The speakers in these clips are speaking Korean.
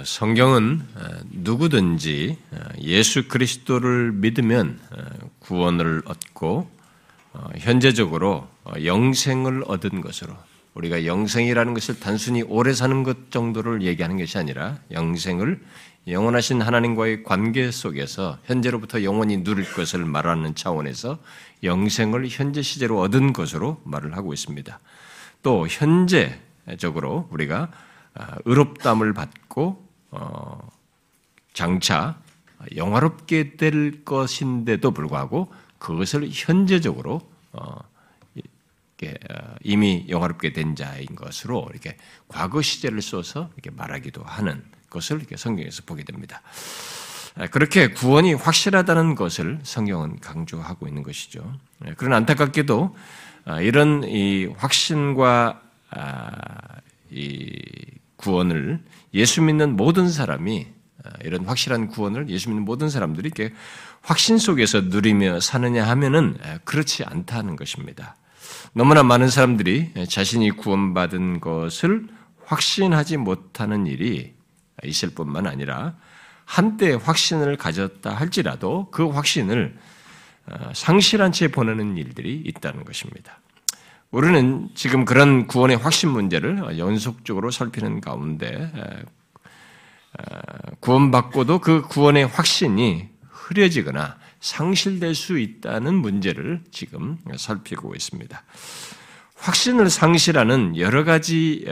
어, 성경은 어, 누구든지 어, 예수 그리스도를 믿으면 구원을 얻고 현재적으로 영생을 얻은 것으로 우리가 영생이라는 것을 단순히 오래 사는 것 정도를 얘기하는 것이 아니라 영생을 영원하신 하나님과의 관계 속에서 현재로부터 영원히 누릴 것을 말하는 차원에서 영생을 현재 시제로 얻은 것으로 말을 하고 있습니다. 또 현재적으로 우리가 아, 의롭담을 받고 어, 장차 영화롭게 될 것인데도 불구하고 그것을 현재적으로 어, 어, 이미 영화롭게 된 자인 것으로 이렇게 과거 시제를 써서 이렇게 말하기도 하는 것을 이렇게 성경에서 보게 됩니다. 아, 그렇게 구원이 확실하다는 것을 성경은 강조하고 있는 것이죠. 예, 그런 안타깝게도 아, 이런 이 확신과 이 구원을 예수 믿는 모든 사람이 아, 이런 확실한 구원을 예수 믿는 모든 사람들이 이렇게 확신 속에서 누리며 사느냐 하면은 아, 그렇지 않다는 것입니다. 너무나 많은 사람들이 자신이 구원받은 것을 확신하지 못하는 일이 있을 뿐만 아니라 한때 확신을 가졌다 할지라도 그 확신을 아, 상실한 채 보내는 일들이 있다는 것입니다. 우리는 지금 그런 구원의 확신 문제를 연속적으로 살피는 가운데 구원받고도 그 구원의 확신이 흐려지거나 상실될 수 있다는 문제를 지금 살피고 있습니다. 확신을 상실하는 여러 가지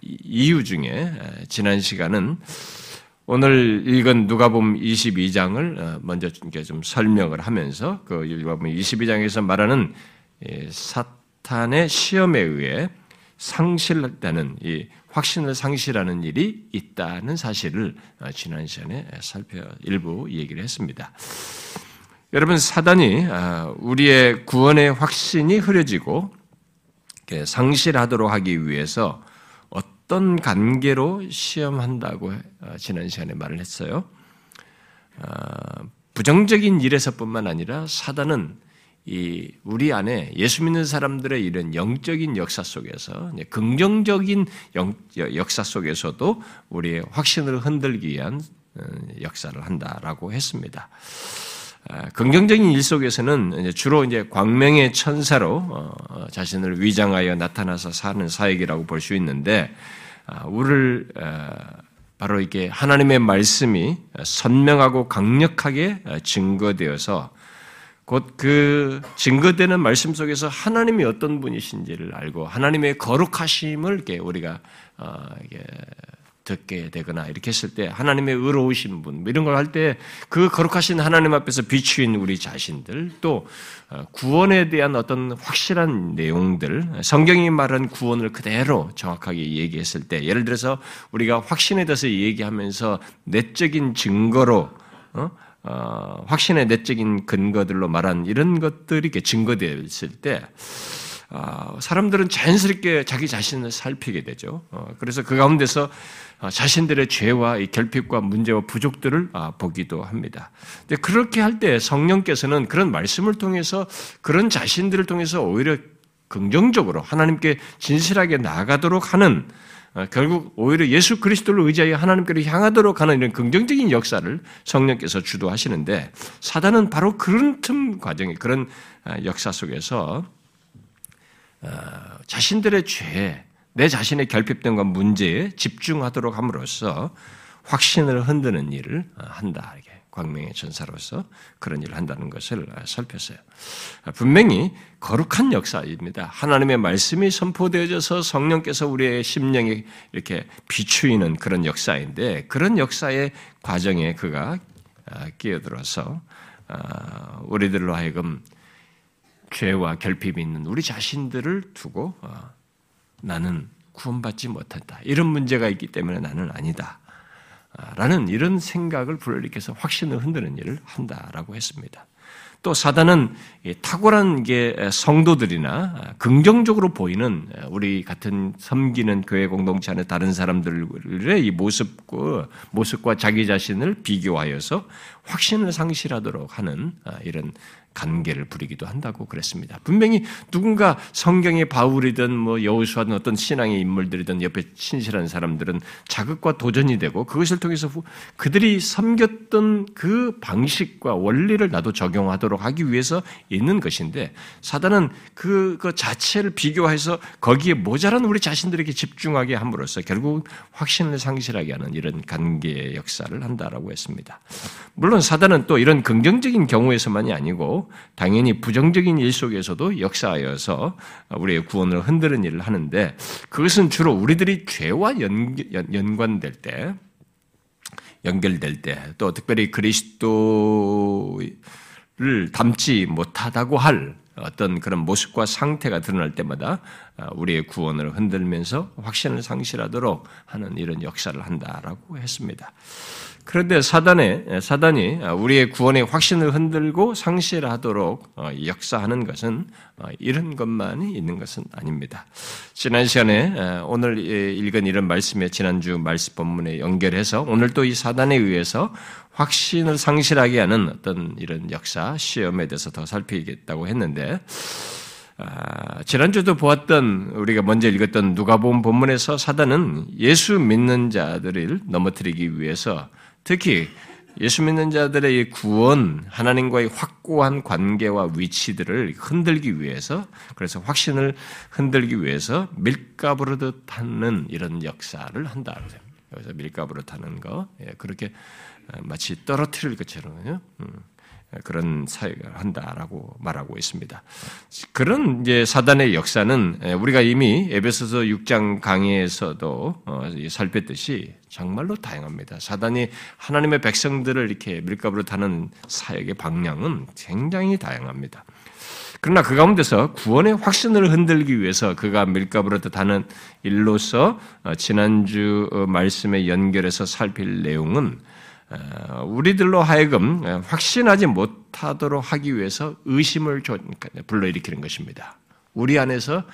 이유 중에 지난 시간은 오늘 읽은 누가복음 22장을 먼저 좀 설명을 하면서 그 누가복음 22장에서 말하는 사 사탄의 시험에 의해 상실되는 이 확신을 상실하는 일이 있다는 사실을 어, 지난 시간에 살펴 일부 얘기를 했습니다. 여러분 사단이 어, 우리의 구원의 확신이 흐려지고 상실하도록 하기 위해서 어떤 관계로 시험한다고 어, 지난 시간에 말을 했어요. 부정적인 일에서뿐만 아니라 사단은 이 우리 안에 예수 믿는 사람들의 이런 영적인 역사 속에서 긍정적인 영, 역사 속에서도 우리의 확신을 흔들기 위한 어, 역사를 한다라고 했습니다. 아, 긍정적인 일 속에서는 주로 이제 광명의 천사로 어, 자신을 위장하여 나타나서 사는 사역이라고 볼 수 있는데 아, 우리를 어, 바로 이게 하나님의 말씀이 선명하고 강력하게 증거되어서 곧 그 증거되는 말씀 속에서 하나님이 어떤 분이신지를 알고 하나님의 거룩하심을 이렇게 우리가 어, 이게 듣게 되거나 이렇게 했을 때 하나님의 의로우신 분뭐 이런 걸 할 때 그 거룩하신 하나님 앞에서 비추인 우리 자신들 또 어, 구원에 대한 어떤 확실한 내용들 성경이 말한 구원을 그대로 정확하게 얘기했을 때 예를 들어서 우리가 확신에 대해서 얘기하면서 내적인 증거로 어? 어, 확신의 내적인 근거들로 말한 이런 것들이 이렇게 증거되었을 때 어, 사람들은 자연스럽게 자기 자신을 살피게 되죠. 어, 그래서 그 가운데서 어, 자신들의 죄와 결핍과 문제와 부족들을 아, 보기도 합니다. 근데 그렇게 할 때 성령께서는 그런 말씀을 통해서 그런 자신들을 통해서 오히려 긍정적으로 하나님께 진실하게 나아가도록 하는 어, 결국 오히려 예수 그리스도를 의지하여 하나님께로 향하도록 하는 이런 긍정적인 역사를 성령께서 주도하시는데 사단은 바로 그런 틈 과정에 그런 어, 역사 속에서 어, 자신들의 죄, 내 자신의 결핍됨과 문제에 집중하도록 함으로써 확신을 흔드는 일을 한다. 이게 광명의 전사로서 그런 일을 한다는 것을 살폈어요. 분명히 거룩한 역사입니다. 하나님의 말씀이 선포되어져서 성령께서 우리의 심령에 이렇게 비추이는 그런 역사인데 그런 역사의 과정에 그가 아, 끼어들어서 아, 우리들로 하여금 죄와 결핍이 있는 우리 자신들을 두고 아, 나는 구원받지 못한다. 이런 문제가 있기 때문에 나는 아니다. 라는 이런 생각을 불러일으켜서 확신을 흔드는 일을 한다라고 했습니다. 또 사단은 탁월한 게 성도들이나 긍정적으로 보이는 우리 같은 섬기는 교회 공동체 안에 다른 사람들의 이 모습과 모습과 자기 자신을 비교하여서 확신을 상실하도록 하는 이런 관계를 부리기도 한다고 그랬습니다. 분명히 누군가 성경의 바울이든 뭐 여호수아든 어떤 신앙의 인물들이든 옆에 신실한 사람들은 자극과 도전이 되고 그것을 통해서 그들이 섬겼던 그 방식과 원리를 나도 적용하도록 하기 위해서 있는 것인데 사단은 그, 그 자체를 비교해서 거기에 모자란 우리 자신들에게 집중하게 함으로써 결국 확신을 상실하게 하는 이런 관계의 역사를 한다라고 했습니다. 물론 사단은 또 이런 긍정적인 경우에서만이 아니고 당연히 부정적인 일 속에서도 역사하여서 우리의 구원을 흔드는 일을 하는데 그것은 주로 우리들이 죄와 연, 연관될 때 연결될 때 또 특별히 그리스도를 닮지 못하다고 할 어떤 그런 모습과 상태가 드러날 때마다 우리의 구원을 흔들면서 확신을 상실하도록 하는 이런 역사를 한다라고 했습니다. 그런데 사단의, 사단이 우리의 구원의 확신을 흔들고 상실하도록 어, 역사하는 것은 어, 이런 것만이 있는 것은 아닙니다. 지난 시간에 오늘 읽은 이런 말씀에 지난주 말씀 본문에 연결해서 오늘 또 이 사단에 의해서 확신을 상실하게 하는 어떤 이런 역사, 시험에 대해서 더 살피겠다고 했는데, 아, 지난주도 보았던 우리가 먼저 읽었던 누가복음 본문에서 사단은 예수 믿는 자들을 넘어뜨리기 위해서 특히 예수 믿는 자들의 구원, 하나님과의 확고한 관계와 위치들을 흔들기 위해서, 그래서 확신을 흔들기 위해서 밀가부르듯 하는 이런 역사를 한다. 그래서 밀가부르 타는 거, 예, 그렇게 마치 떨어뜨릴 것처럼요. 음. 그런 사역을 한다라고 말하고 있습니다. 그런 이제 사단의 역사는 우리가 이미 에베소서 6장 강의에서도 어, 살폈듯이 정말로 다양합니다. 사단이 하나님의 백성들을 이렇게 밀가부로 타는 사역의 방향은 굉장히 다양합니다. 그러나 그 가운데서 구원의 확신을 흔들기 위해서 그가 밀가부로 타는 일로서 어, 지난주 어, 말씀에 연결해서 살필 내용은 어, 우리들로 하여금 어, 확신하지 못하도록 하기 위해서 의심을 불러일으키는 것입니다. 우리 안에서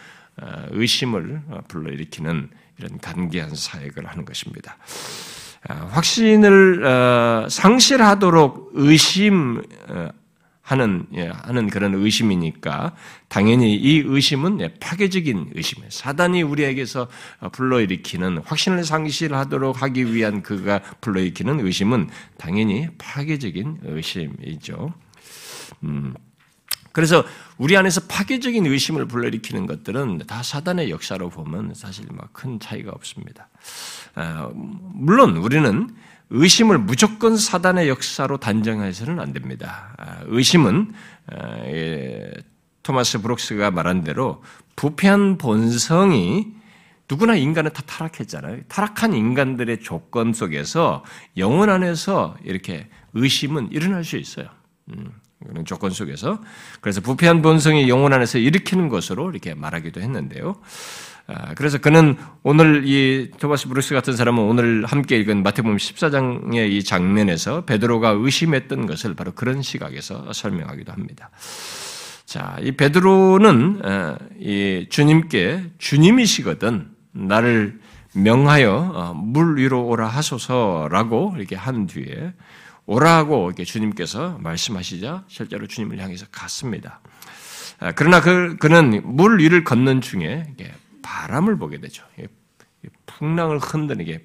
어, 의심을 불러일으키는 이런 간계한 사역을 하는 것입니다. 확신을 상실하도록 의심 하는 예, 하는 그런 의심이니까 당연히 이 의심은 예, 파괴적인 의심이에요. 사단이 우리에게서 어, 불러일으키는 확신을 상실하도록 하기 위한 그가 불러일으키는 의심은 당연히 파괴적인 의심이죠. 음. 그래서 우리 안에서 파괴적인 의심을 불러일으키는 것들은 다 사단의 역사로 보면 사실 막 큰 차이가 없습니다. 아, 물론 우리는 의심을 무조건 사단의 역사로 단정해서는 안 됩니다. 아, 의심은 아, 토마스 브록스가 말한 대로 부패한 본성이 누구나 인간은 다 타락했잖아요. 타락한 인간들의 조건 속에서 영혼 안에서 이렇게 의심은 일어날 수 있어요. 음, 그런 조건 속에서. 그래서 부패한 본성이 영혼 안에서 일으키는 것으로 이렇게 말하기도 했는데요. 아, 그래서 그는 오늘 이 토마스 브루스 같은 사람은 오늘 함께 읽은 마태복음 14장의 이 장면에서 베드로가 의심했던 것을 바로 그런 시각에서 설명하기도 합니다. 자, 이 베드로는 어, 이 주님께 주님이시거든 나를 명하여 어, 물 위로 오라 하소서라고 이렇게 한 뒤에 오라고 이렇게 주님께서 말씀하시자 실제로 주님을 향해서 갔습니다. 아, 그러나 그, 그는 물 위를 걷는 중에 바람을 보게 되죠. 풍랑을 흔드는 게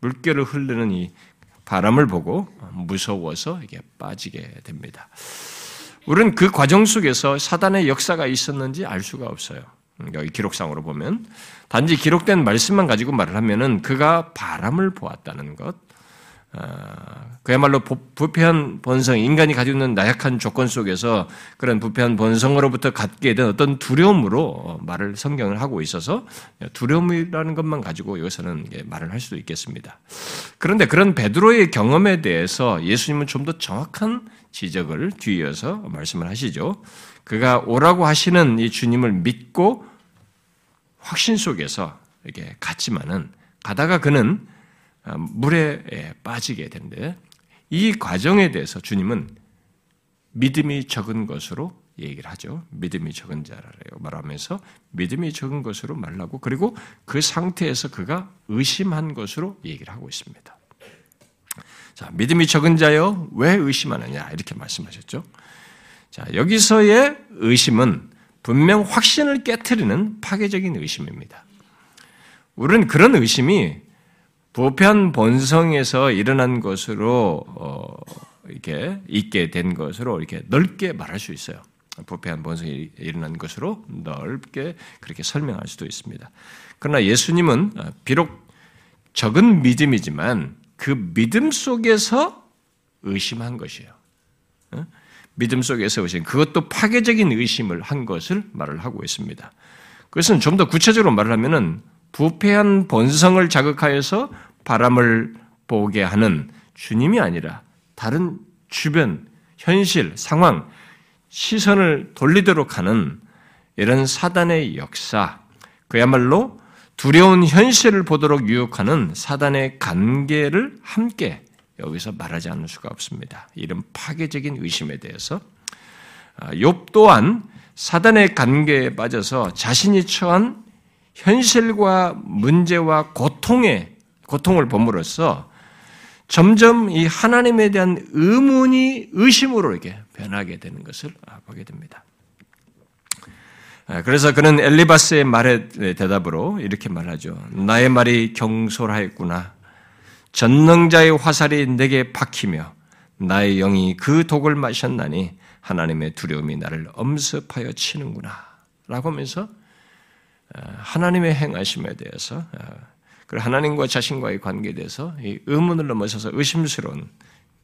물결을 흐르는 이 바람을 보고 무서워서 이게 빠지게 됩니다. 우리는 그 과정 속에서 사단의 역사가 있었는지 알 수가 없어요. 여기 기록상으로 보면 단지 기록된 말씀만 가지고 말을 하면은 그가 바람을 보았다는 것, 아, 그야말로 부패한 본성, 인간이 가지고 있는 나약한 조건 속에서 그런 부패한 본성으로부터 갖게 된 어떤 두려움으로 말을 성경을 하고 있어서 두려움이라는 것만 가지고 여기서는 말을 할 수도 있겠습니다. 그런데 그런 베드로의 경험에 대해서 예수님은 좀 더 정확한 지적을 뒤이어서 말씀을 하시죠. 그가 오라고 하시는 이 주님을 믿고 확신 속에서 이렇게 갔지만은 가다가 그는 물에 빠지게 되는데 이 과정에 대해서 주님은 믿음이 적은 것으로 얘기를 하죠. 믿음이 적은 자라래요. 말하면서 믿음이 적은 것으로 말하고 그리고 그 상태에서 그가 의심한 것으로 얘기를 하고 있습니다. 자, 믿음이 적은 자여 왜 의심하느냐 이렇게 말씀하셨죠. 자, 여기서의 의심은 분명 확신을 깨뜨리는 파괴적인 의심입니다. 우리는 그런 의심이 부패한 본성에서 일어난 것으로 어, 이렇게 있게 된 것으로 이렇게 넓게 말할 수 있어요. 부패한 본성이 일어난 것으로 넓게 그렇게 설명할 수도 있습니다. 그러나 예수님은 비록 적은 믿음이지만 그 믿음 속에서 의심한 것이에요. 믿음 속에서 의심, 그것도 파괴적인 의심을 한 것을 말을 하고 있습니다. 그것은 좀 더 구체적으로 말을 하면은 부패한 본성을 자극하여서 바람을 보게 하는 주님이 아니라 다른 주변, 현실, 상황, 시선을 돌리도록 하는 이런 사단의 역사, 그야말로 두려운 현실을 보도록 유혹하는 사단의 관계를 함께 여기서 말하지 않을 수가 없습니다. 이런 파괴적인 의심에 대해서 아, 욥 또한 사단의 관계에 빠져서 자신이 처한 현실과 문제와 고통에 고통을 범으로써 점점 이 하나님에 대한 의문이 의심으로 이렇게 변하게 되는 것을 보게 됩니다. 아, 그래서 그는 엘리바스의 말에 대답으로 이렇게 말하죠. 나의 말이 경솔하였구나. 전능자의 화살이 내게 박히며 나의 영이 그 독을 마셨나니 하나님의 두려움이 나를 엄습하여 치는구나. 라고 하면서 아, 하나님의 행하심에 대해서 아, 그리고 하나님과 자신과의 관계에 대해서 의문을 넘어서서 의심스러운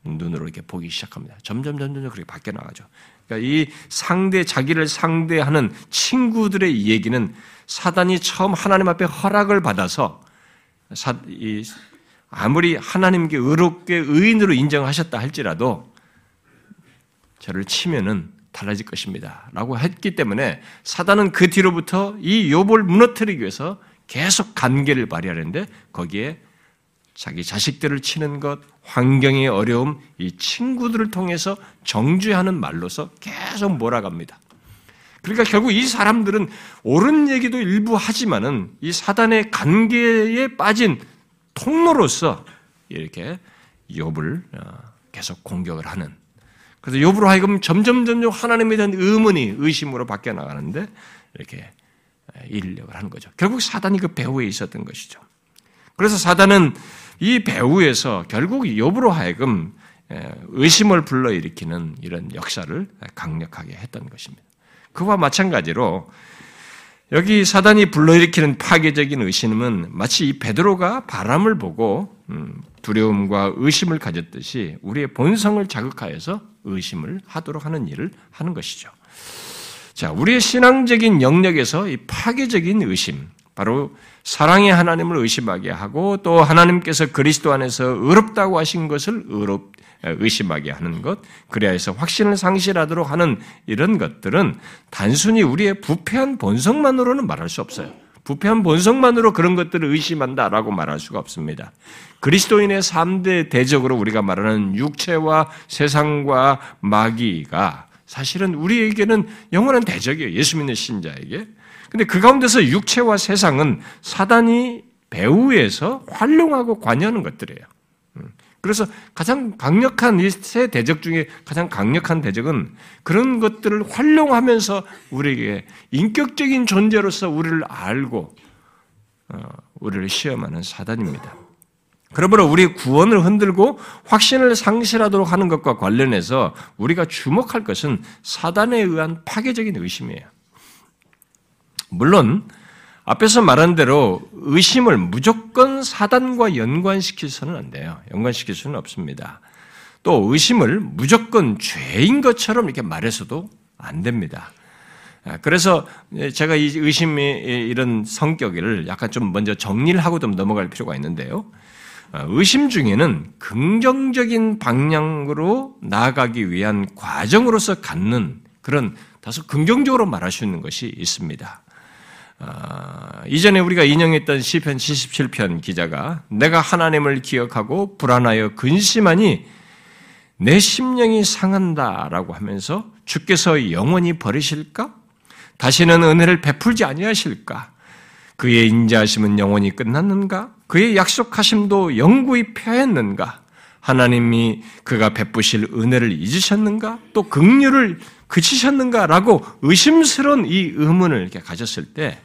눈으로 이렇게 보기 시작합니다. 점점 점점 그렇게 바뀌어 나가죠. 그러니까 이 상대 자기를 상대하는 친구들의 얘기는 사단이 처음 하나님 앞에 허락을 받아서 사, 이, 아무리 하나님께 의롭게 의인으로 인정하셨다 할지라도 저를 치면은 달라질 것입니다. 라고 했기 때문에 사단은 그 뒤로부터 이 욥을 무너뜨리기 위해서 계속 관계를 발휘하는데 거기에 자기 자식들을 치는 것, 환경의 어려움, 이 친구들을 통해서 정죄하는 말로서 계속 몰아갑니다. 그러니까 결국 이 사람들은 옳은 얘기도 일부 하지만은 이 사단의 관계에 빠진 통로로서 이렇게 욥을 어, 계속 공격을 하는. 그래서 욥으로 하여금 점점 점점 하나님에 대한 의문이 의심으로 바뀌어 나가는데 이렇게 인력을 하는 거죠. 결국 사단이 그 배후에 있었던 것이죠. 그래서 사단은 이 배후에서 결국 욥으로 하여금 의심을 불러일으키는 이런 역사를 강력하게 했던 것입니다. 그와 마찬가지로 여기 사단이 불러일으키는 파괴적인 의심은 마치 이 베드로가 바람을 보고 음, 두려움과 의심을 가졌듯이 우리의 본성을 자극하여서 의심을 하도록 하는 일을 하는 것이죠. 자, 우리의 신앙적인 영역에서 이 파괴적인 의심, 바로 사랑의 하나님을 의심하게 하고 또 하나님께서 그리스도 안에서 의롭다고 하신 것을 의롭, 의심하게 하는 것, 그래야 해서 확신을 상실하도록 하는 이런 것들은 단순히 우리의 부패한 본성만으로는 말할 수 없어요. 부패한 본성만으로 그런 것들을 의심한다라고 말할 수가 없습니다. 그리스도인의 3대 대적으로 우리가 말하는 육체와 세상과 마귀가 사실은 우리에게는 영원한 대적이에요. 예수 믿는 신자에게. 근데 그 가운데서 육체와 세상은 사단이 배후에서 활용하고 관여하는 것들이에요. 음. 그래서 가장 강력한 이 세 대적 중에 가장 강력한 대적은 그런 것들을 활용하면서 우리에게 인격적인 존재로서 우리를 알고 어, 우리를 시험하는 사단입니다. 그러므로 우리 구원을 흔들고 확신을 상실하도록 하는 것과 관련해서 우리가 주목할 것은 사단에 의한 파괴적인 의심이에요. 물론 앞에서 말한 대로 의심을 무조건 사단과 연관시켜서는 안 돼요. 연관시킬 수는 없습니다. 또 의심을 무조건 죄인 것처럼 이렇게 말해서도 안 됩니다. 그래서 제가 이 의심의 이런 성격을 약간 좀 먼저 정리를 하고 좀 넘어갈 필요가 있는데요. 어, 의심 중에는 긍정적인 방향으로 나아가기 위한 과정으로서 갖는 그런 다소 긍정적으로 말할 수 있는 것이 있습니다. 아, 이전에 우리가 인용했던 시편 77편 기자가 내가 하나님을 기억하고 불안하여 근심하니 내 심령이 상한다라고 하면서 주께서 영원히 버리실까? 다시는 은혜를 베풀지 아니하실까? 그의 인자하심은 영원히 끝났는가? 그의 약속하심도 영구히 펴했는가? 하나님이 그가 베푸실 은혜를 잊으셨는가? 또 긍휼을 그치셨는가라고 의심스러운 이 의문을 이렇게 가졌을 때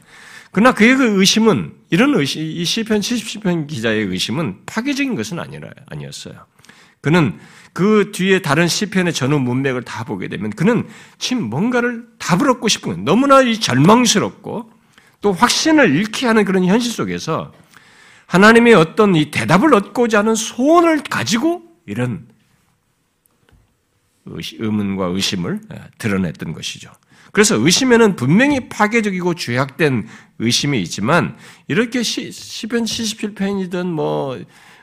그러나 그의 그 의심은 이런 의심 이 시편 70편 기자의 의심은 파괴적인 것은 아니라 아니었어요. 그는 그 뒤에 다른 시편의 전후 문맥을 다 보게 되면 그는 지금 뭔가를 답을 얻고 싶은. 너무나 이 절망스럽고 또 확신을 잃게 하는 그런 현실 속에서 하나님의 어떤 이 대답을 얻고자 하는 소원을 가지고 이런 의문과 의심을 드러냈던 것이죠. 그래서 의심에는 분명히 파괴적이고 죄악된 의심이 있지만 이렇게 시, 시편 77편이든 뭐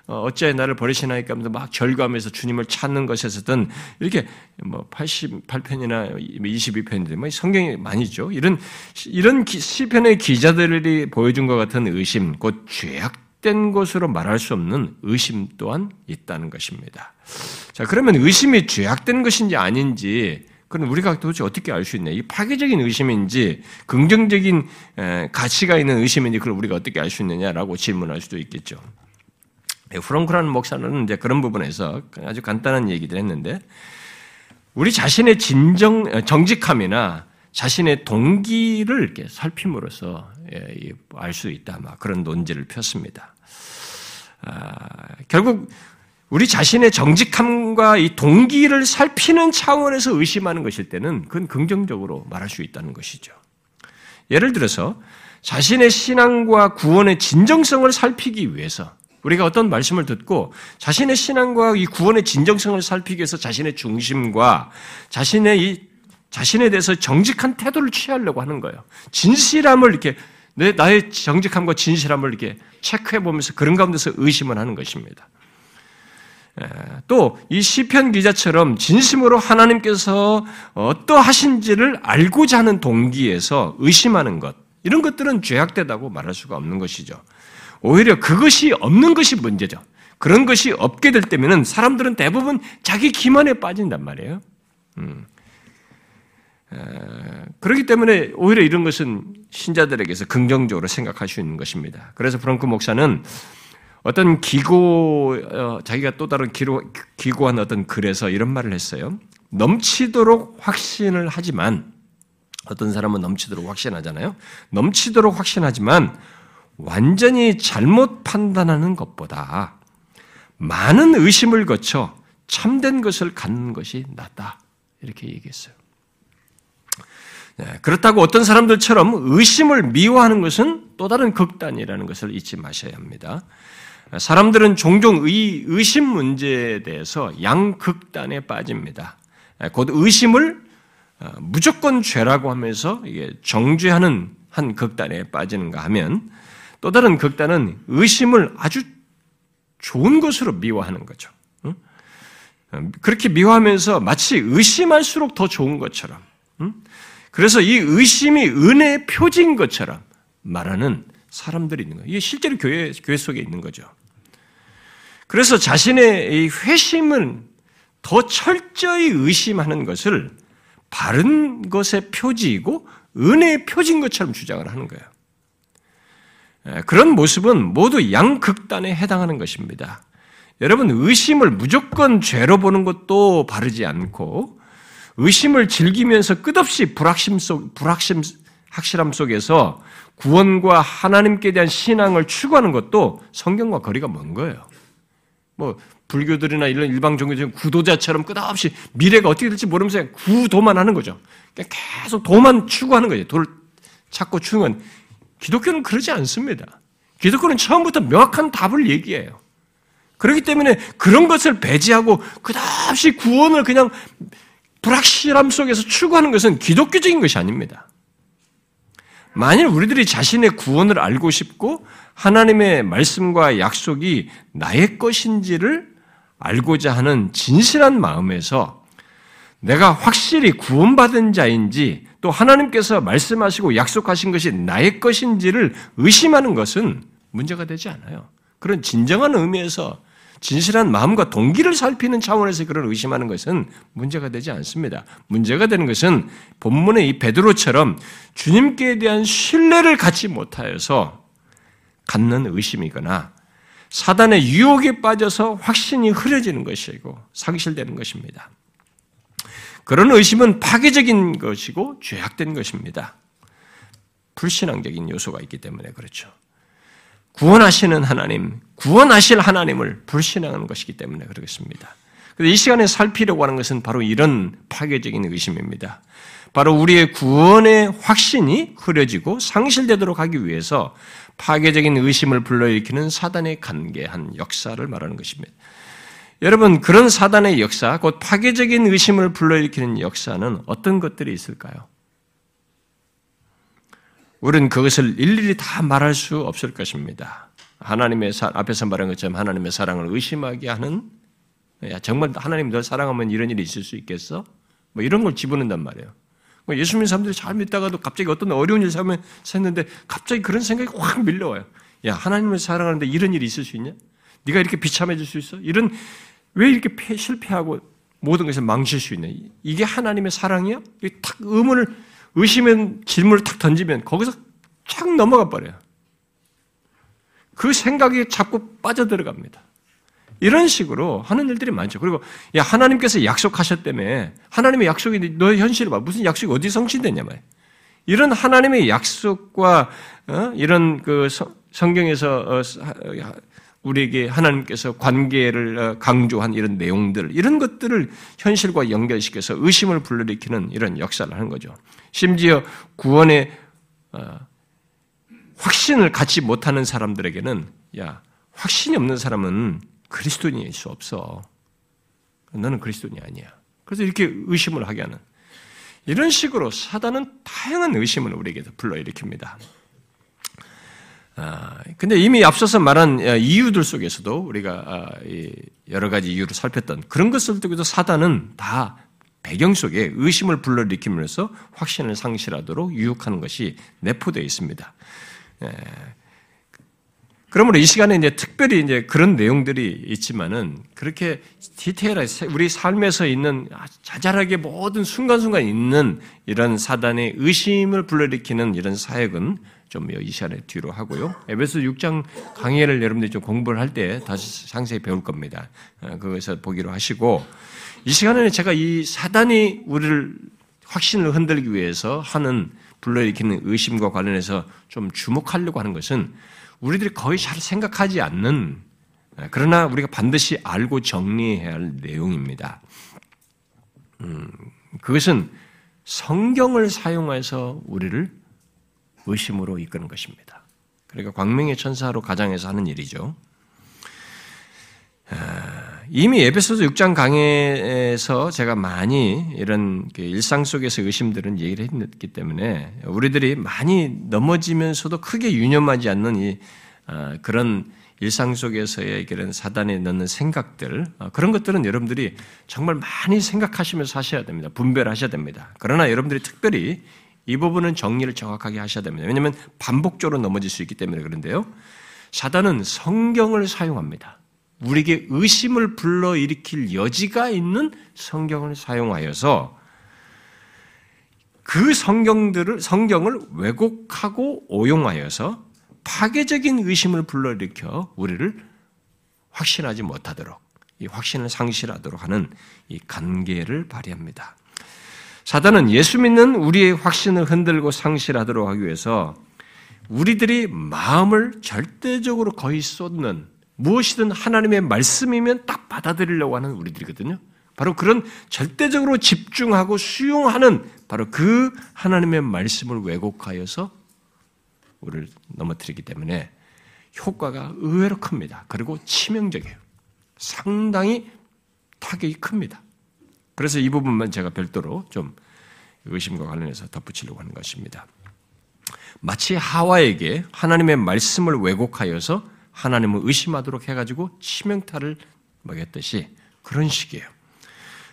어, 어찌하여 나를 버리시나이까 하면서 막 절감해서 주님을 찾는 것에서든 이렇게 뭐 88편이나 22편이든 뭐 성경이 많이 있죠. 이런 이런 시편의 기자들이 보여준 것 같은 의심, 곧 죄악 된 것으로 말할 수 없는 의심 또한 있다는 것입니다. 자, 그러면 의심이 죄악된 것인지 아닌지 그럼 우리가 도대체 어떻게 알 수 있냐? 이 파괴적인 의심인지 긍정적인 가치가 있는 의심인지 그걸 우리가 어떻게 알 수 있느냐라고 질문할 수도 있겠죠. 예, 프랑크라는 목사는 이제 그런 부분에서 아주 간단한 얘기들 했는데 우리 자신의 진정 어, 정직함이나 자신의 동기를 이렇게 살핌으로써 예, 알수 있다. 막 그런 논지를 폈습니다. 아, 결국 우리 자신의 정직함과 이 동기를 살피는 차원에서 의심하는 것일 때는 그건 긍정적으로 말할 수 있다는 것이죠. 예를 들어서 자신의 신앙과 구원의 진정성을 살피기 위해서 우리가 어떤 말씀을 듣고 자신의 신앙과 이 구원의 진정성을 살피기 위해서 자신의 중심과 자신의 이 자신에 대해서 정직한 태도를 취하려고 하는 거예요. 진실함을 이렇게 내 나의 정직함과 진실함을 이렇게 체크해 보면서 그런 가운데서 의심을 하는 것입니다. 또 이 시편 기자처럼 진심으로 하나님께서 어떠하신지를 알고자 하는 동기에서 의심하는 것 이런 것들은 죄악되다고 말할 수가 없는 것이죠. 오히려 그것이 없는 것이 문제죠. 그런 것이 없게 될 때면은 사람들은 대부분 자기 기만에 빠진단 말이에요. 음. 에, 그렇기 때문에 오히려 이런 것은 신자들에게서 긍정적으로 생각할 수 있는 것입니다. 그래서 프랑크 목사는 어떤 기고, 어, 자기가 또 다른 기로, 기고한 어떤 글에서 이런 말을 했어요. 넘치도록 확신을 하지만, 어떤 사람은 넘치도록 확신하잖아요. 넘치도록 확신하지만, 완전히 잘못 판단하는 것보다 많은 의심을 거쳐 참된 것을 갖는 것이 낫다. 이렇게 얘기했어요. 네, 그렇다고 어떤 사람들처럼 의심을 미워하는 것은 또 다른 극단이라는 것을 잊지 마셔야 합니다. 사람들은 종종 의, 의심 문제에 대해서 양극단에 빠집니다. 곧 의심을 어, 무조건 죄라고 하면서 정죄하는 한 극단에 빠지는가 하면 또 다른 극단은 의심을 아주 좋은 것으로 미워하는 거죠. 그렇게 미워하면서 마치 의심할수록 더 좋은 것처럼. 그래서 이 의심이 은혜의 표지인 것처럼 말하는 사람들이 있는 거예요. 이게 실제로 교회, 교회 속에 있는 거죠. 그래서 자신의 이 회심은 더 철저히 의심하는 것을 바른 것의 표지이고 은혜의 표지인 것처럼 주장을 하는 거예요. 그런 모습은 모두 양극단에 해당하는 것입니다. 여러분, 의심을 무조건 죄로 보는 것도 바르지 않고, 의심을 즐기면서 끝없이 불확심 속, 불확심, 확실함 속에서 구원과 하나님께 대한 신앙을 추구하는 것도 성경과 거리가 먼 거예요. 뭐, 불교들이나 이런 일방 종교적인 구도자처럼 끝없이 미래가 어떻게 될지 모르면서 구도만 하는 거죠. 계속 도만 추구하는 거예요. 도를 찾고 추구하는. 기독교는 그러지 않습니다. 기독교는 처음부터 명확한 답을 얘기해요. 그렇기 때문에 그런 것을 배제하고 끝없이 구원을 그냥 불확실함 속에서 추구하는 것은 기독교적인 것이 아닙니다. 만일 우리들이 자신의 구원을 알고 싶고 하나님의 말씀과 약속이 나의 것인지를 알고자 하는 진실한 마음에서 내가 확실히 구원받은 자인지 또 하나님께서 말씀하시고 약속하신 것이 나의 것인지를 의심하는 것은 문제가 되지 않아요. 그런 진정한 의미에서 진실한 마음과 동기를 살피는 차원에서 그런 의심하는 것은 문제가 되지 않습니다. 문제가 되는 것은 본문의 이 베드로처럼 주님께 대한 신뢰를 갖지 못하여서 갖는 의심이거나 사단의 유혹에 빠져서 확신이 흐려지는 것이고 상실되는 것입니다. 그런 의심은 파괴적인 것이고 죄악된 것입니다. 불신앙적인 요소가 있기 때문에 그렇죠. 구원하시는 하나님, 구원하실 하나님을 불신하는 것이기 때문에 그렇습니다. 이 시간에 살피려고 하는 것은 바로 이런 파괴적인 의심입니다. 바로 우리의 구원의 확신이 흐려지고 상실되도록 하기 위해서 파괴적인 의심을 불러일으키는 사단의 관계한 역사를 말하는 것입니다. 여러분, 그런 사단의 역사, 곧 파괴적인 의심을 불러일으키는 역사는 어떤 것들이 있을까요? 우리는 그것을 일일이 다 말할 수 없을 것입니다. 하나님의 사, 앞에서 말한 것처럼 하나님의 사랑을 의심하게 하는 야, 정말 하나님 널 사랑하면 이런 일이 있을 수 있겠어? 뭐 이런 걸 집어넣는단 말이에요. 뭐 예수 믿는 사람들이 잘 믿다가도 갑자기 어떤 어려운 일 사면 샀는데 갑자기 그런 생각이 확 밀려와요. 야 하나님을 사랑하는데 이런 일이 있을 수 있냐? 네가 이렇게 비참해질 수 있어? 이런 왜 이렇게 실패하고 모든 것을 망칠 수 있냐? 이게 하나님의 사랑이야? 탁 의문을 의심의 질문을 탁 던지면 거기서 착 넘어가 버려요. 그 생각이 자꾸 빠져들어갑니다. 이런 식으로 하는 일들이 많죠. 그리고 야 하나님께서 약속하셨다며 하나님의 약속이 너의 현실을 봐 무슨 약속이 어디 성취됐냐 말. 이런 하나님의 약속과 어? 이런 그 성경에서 어, 우리에게 하나님께서 관계를 어, 강조한 이런 내용들 이런 것들을 현실과 연결시켜서 의심을 불러일으키는 이런 역사를 하는 거죠. 심지어 구원의 어, 확신을 갖지 못하는 사람들에게는 야 확신이 없는 사람은 그리스도인일 수 없어. 너는 그리스도인이 아니야. 그래서 이렇게 의심을 하게 하는 이런 식으로 사단은 다양한 의심을 우리에게 불러일으킵니다. 아, 근데 이미 앞서서 말한 어, 이유들 속에서도 우리가 아, 여러 가지 이유를 살폈던 그런 것을 두고도 사단은 다 배경 속에 의심을 불러일으키면서 확신을 상실하도록 유혹하는 것이 내포되어 있습니다. 예. 그러므로 이 시간에 이제 특별히 이제 그런 내용들이 있지만은 그렇게 디테일하게 우리 삶에서 있는 자잘하게 모든 순간순간 있는 이런 사단의 의심을 불러일으키는 이런 사역은 좀 이 시간에 뒤로 하고요. 에베소 6장 강의를 여러분들이 좀 공부를 할 때 다시 상세히 배울 겁니다. 어, 그것을 보기로 하시고 이 시간에는 제가 이 사단이 우리를 확신을 흔들기 위해서 하는 불러일으키는 의심과 관련해서 좀 주목하려고 하는 것은 우리들이 거의 잘 생각하지 않는 그러나 우리가 반드시 알고 정리해야 할 내용입니다. 음, 그것은 성경을 사용해서 우리를 의심으로 이끄는 것입니다. 그러니까 광명의 천사로 가장해서 하는 일이죠. 아, 이미 에베소서 6장 강의에서 제가 많이 이런 그 일상 속에서 의심들은 얘기를 했기 때문에 우리들이 많이 넘어지면서도 크게 유념하지 않는 이 아, 그런 일상 속에서의 그런 사단에 넣는 생각들 아, 그런 것들은 여러분들이 정말 많이 생각하시면서 하셔야 됩니다. 분별하셔야 됩니다. 그러나 여러분들이 특별히 이 부분은 정리를 정확하게 하셔야 됩니다. 왜냐하면 반복적으로 넘어질 수 있기 때문에 그런데요. 사단은 성경을 사용합니다. 우리에게 의심을 불러일으킬 여지가 있는 성경을 사용하여서 그 성경들을 성경을 왜곡하고 오용하여서 파괴적인 의심을 불러일으켜 우리를 확신하지 못하도록 이 확신을 상실하도록 하는 이 관계를 발휘합니다. 사단은 예수 믿는 우리의 확신을 흔들고 상실하도록 하기 위해서 우리들이 마음을 절대적으로 거의 쏟는 무엇이든 하나님의 말씀이면 딱 받아들이려고 하는 우리들이거든요. 바로 그런 절대적으로 집중하고 수용하는 바로 그 하나님의 말씀을 왜곡하여서 우리를 넘어뜨리기 때문에 효과가 의외로 큽니다. 그리고 치명적이에요. 상당히 타격이 큽니다. 그래서 이 부분만 제가 별도로 좀 의심과 관련해서 덧붙이려고 하는 것입니다. 마치 하와에게 하나님의 말씀을 왜곡하여서 하나님을 의심하도록 해가지고 치명타를 먹였듯이 그런 식이에요.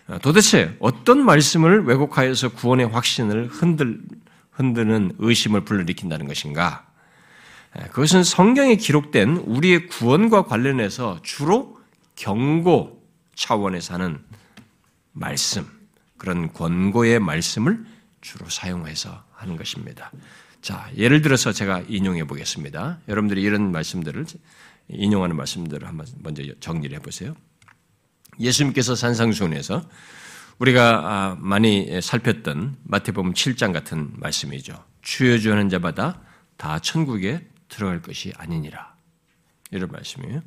어, 도대체 어떤 말씀을 왜곡하여서 구원의 확신을 흔들, 흔드는 의심을 불러일으킨다는 것인가? 그것은 성경에 기록된 우리의 구원과 관련해서 주로 경고 차원에서 하는 말씀, 그런 권고의 말씀을 주로 사용해서 하는 것입니다. 자, 예를 들어서 제가 인용해 보겠습니다. 여러분들이 이런 말씀들을 인용하는 말씀들을 한번 먼저 정리를 해 보세요. 예수님께서 산상수훈에서 우리가 아, 많이 살폈던 마태복음 7장 같은 말씀이죠. 주여 주하는 자마다 다 천국에 들어갈 것이 아니니라. 이런 말씀이에요.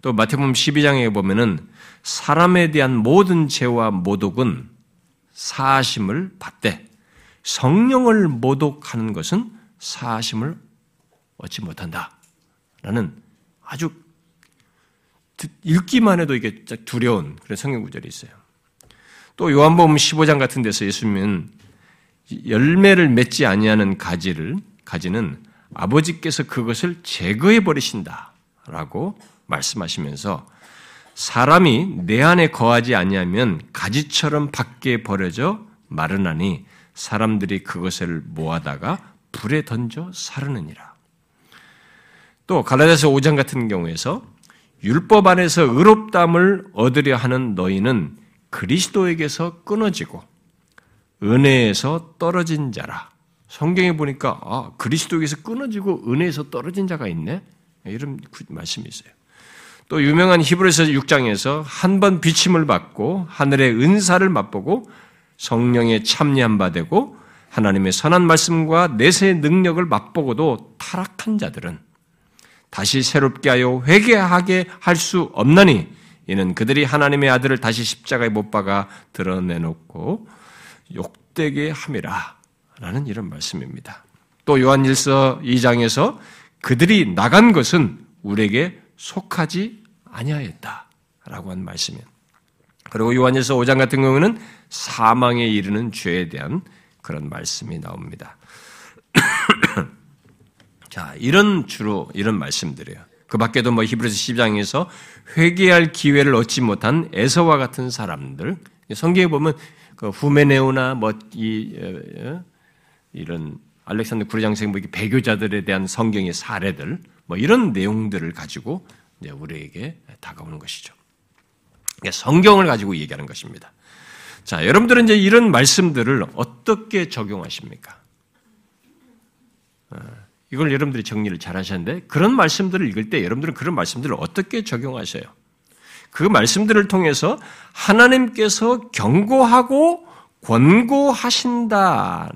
또 마태복음 12장에 보면은 사람에 대한 모든 죄와 모독은 사심을 받되 성령을 모독하는 것은 사심을 얻지 못한다. 라는 아주 읽기만 해도 이게 두려운 그런 성경 구절이 있어요. 또 요한복음 15장 같은 데서 예수님은 열매를 맺지 아니하는 가지를 가지는 아버지께서 그것을 제거해 버리신다라고 말씀하시면서 사람이 내 안에 거하지 아니하면 가지처럼 밖에 버려져 마르나니 사람들이 그것을 모아다가 불에 던져 사르느니라. 또 갈라디아서 5장 같은 경우에서 율법 안에서 의롭담을 얻으려 하는 너희는 그리스도에게서 끊어지고 은혜에서 떨어진 자라. 성경에 보니까 아, 그리스도에게서 끊어지고 은혜에서 떨어진 자가 있네. 이런 말씀이 있어요. 또 유명한 히브리서 6장에서 한 번 비침을 받고 하늘의 은사를 맛보고 성령에 참여한 바 되고 하나님의 선한 말씀과 내세의 능력을 맛보고도 타락한 자들은 다시 새롭게 하여 회개하게 할 수 없나니 이는 그들이 하나님의 아들을 다시 십자가에 못 박아 드러내놓고 욕되게 함이라 라는 이런 말씀입니다. 또 요한일서 2장에서 그들이 나간 것은 우리에게 속하지 아니하였다라고 한 말씀이에요. 그리고 요한일서 5장 같은 경우는 사망에 이르는 죄에 대한 그런 말씀이 나옵니다. 자, 이런 주로 이런 말씀들이에요. 그 밖에도 뭐 히브리서 10장에서 회개할 기회를 얻지 못한 에서와 같은 사람들 성경에 보면 그 후메네오나 뭐이 어, 이런 알렉산더 구리장생 뭐 배교자들에 대한 성경의 사례들 뭐 이런 내용들을 가지고 우리에게 다가오는 것이죠. 성경을 가지고 얘기하는 것입니다. 자, 여러분들은 이제 이런 말씀들을 어떻게 적용하십니까? 어, 이걸 여러분들이 정리를 잘 하셨는데 그런 말씀들을 읽을 때 여러분들은 그런 말씀들을 어떻게 적용하셔요? 그 말씀들을 통해서 하나님께서 경고하고 권고하신다는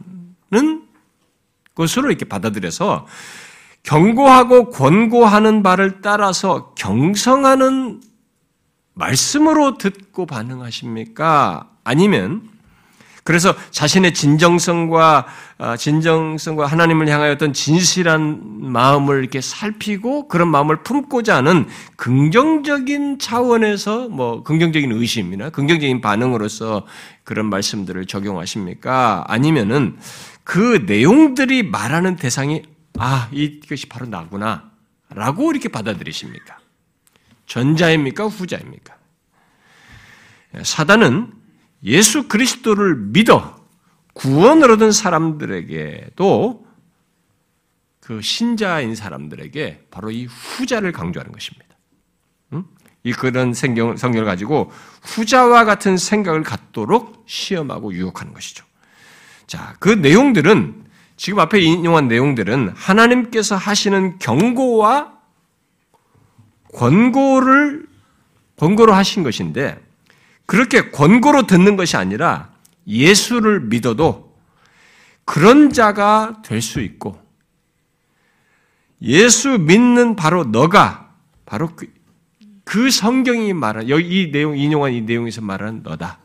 것으로 이렇게 받아들여서 경고하고 권고하는 바를 따라서 경성하는 말씀으로 듣고 반응하십니까? 아니면 그래서 자신의 진정성과 아, 진정성과 하나님을 향하여 어떤 진실한 마음을 이렇게 살피고 그런 마음을 품고자 하는 긍정적인 차원에서 뭐 긍정적인 의심이나 긍정적인 반응으로서 그런 말씀들을 적용하십니까? 아니면은 그 내용들이 말하는 대상이 아 이것이 바로 나구나 라고 이렇게 받아들이십니까? 전자입니까? 후자입니까? 사단은 예수 그리스도를 믿어 구원을 얻은 사람들에게도 그 신자인 사람들에게 바로 이 후자를 강조하는 것입니다. 이 그런 성경, 성경을 가지고 후자와 같은 생각을 갖도록 시험하고 유혹하는 것이죠. 자, 그 내용들은 지금 앞에 인용한 내용들은 하나님께서 하시는 경고와 권고를 권고로 하신 것인데 그렇게 권고로 듣는 것이 아니라 예수를 믿어도 그런 자가 될 수 있고 예수 믿는 바로 너가 바로 그, 그 성경이 말한 여기 이 내용 인용한 이 내용에서 말하는 너다.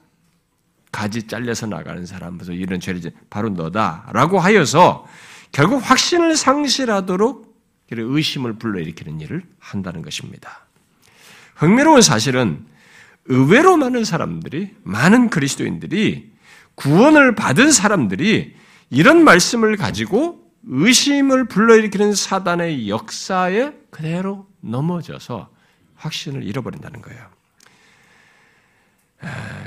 가지 잘려서 나가는 사람, 무슨 이런 죄를 바로 너다라고 하여서 결국 확신을 상실하도록 의심을 불러일으키는 일을 한다는 것입니다. 흥미로운 사실은 의외로 많은 사람들이, 많은 그리스도인들이 구원을 받은 사람들이 이런 말씀을 가지고 의심을 불러일으키는 사단의 역사에 그대로 넘어져서 확신을 잃어버린다는 거예요.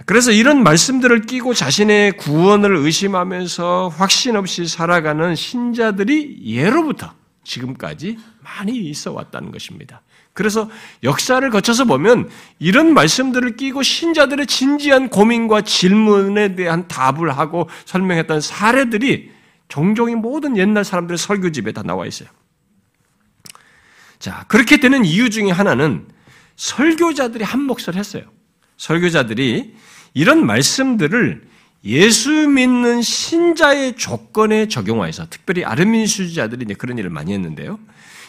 그래서 이런 말씀들을 끼고 자신의 구원을 의심하면서 확신 없이 살아가는 신자들이 예로부터 지금까지 많이 있어 왔다는 것입니다. 그래서 역사를 거쳐서 보면 이런 말씀들을 끼고 신자들의 진지한 고민과 질문에 대한 답을 하고 설명했던 사례들이 종종이 모든 옛날 사람들의 설교집에 다 나와 있어요. 자, 그렇게 되는 이유 중에 하나는 설교자들이 한 몫을 했어요. 설교자들이 이런 말씀들을 예수 믿는 신자의 조건에 적용하여서 특별히 아르민수자들이 그런 일을 많이 했는데요.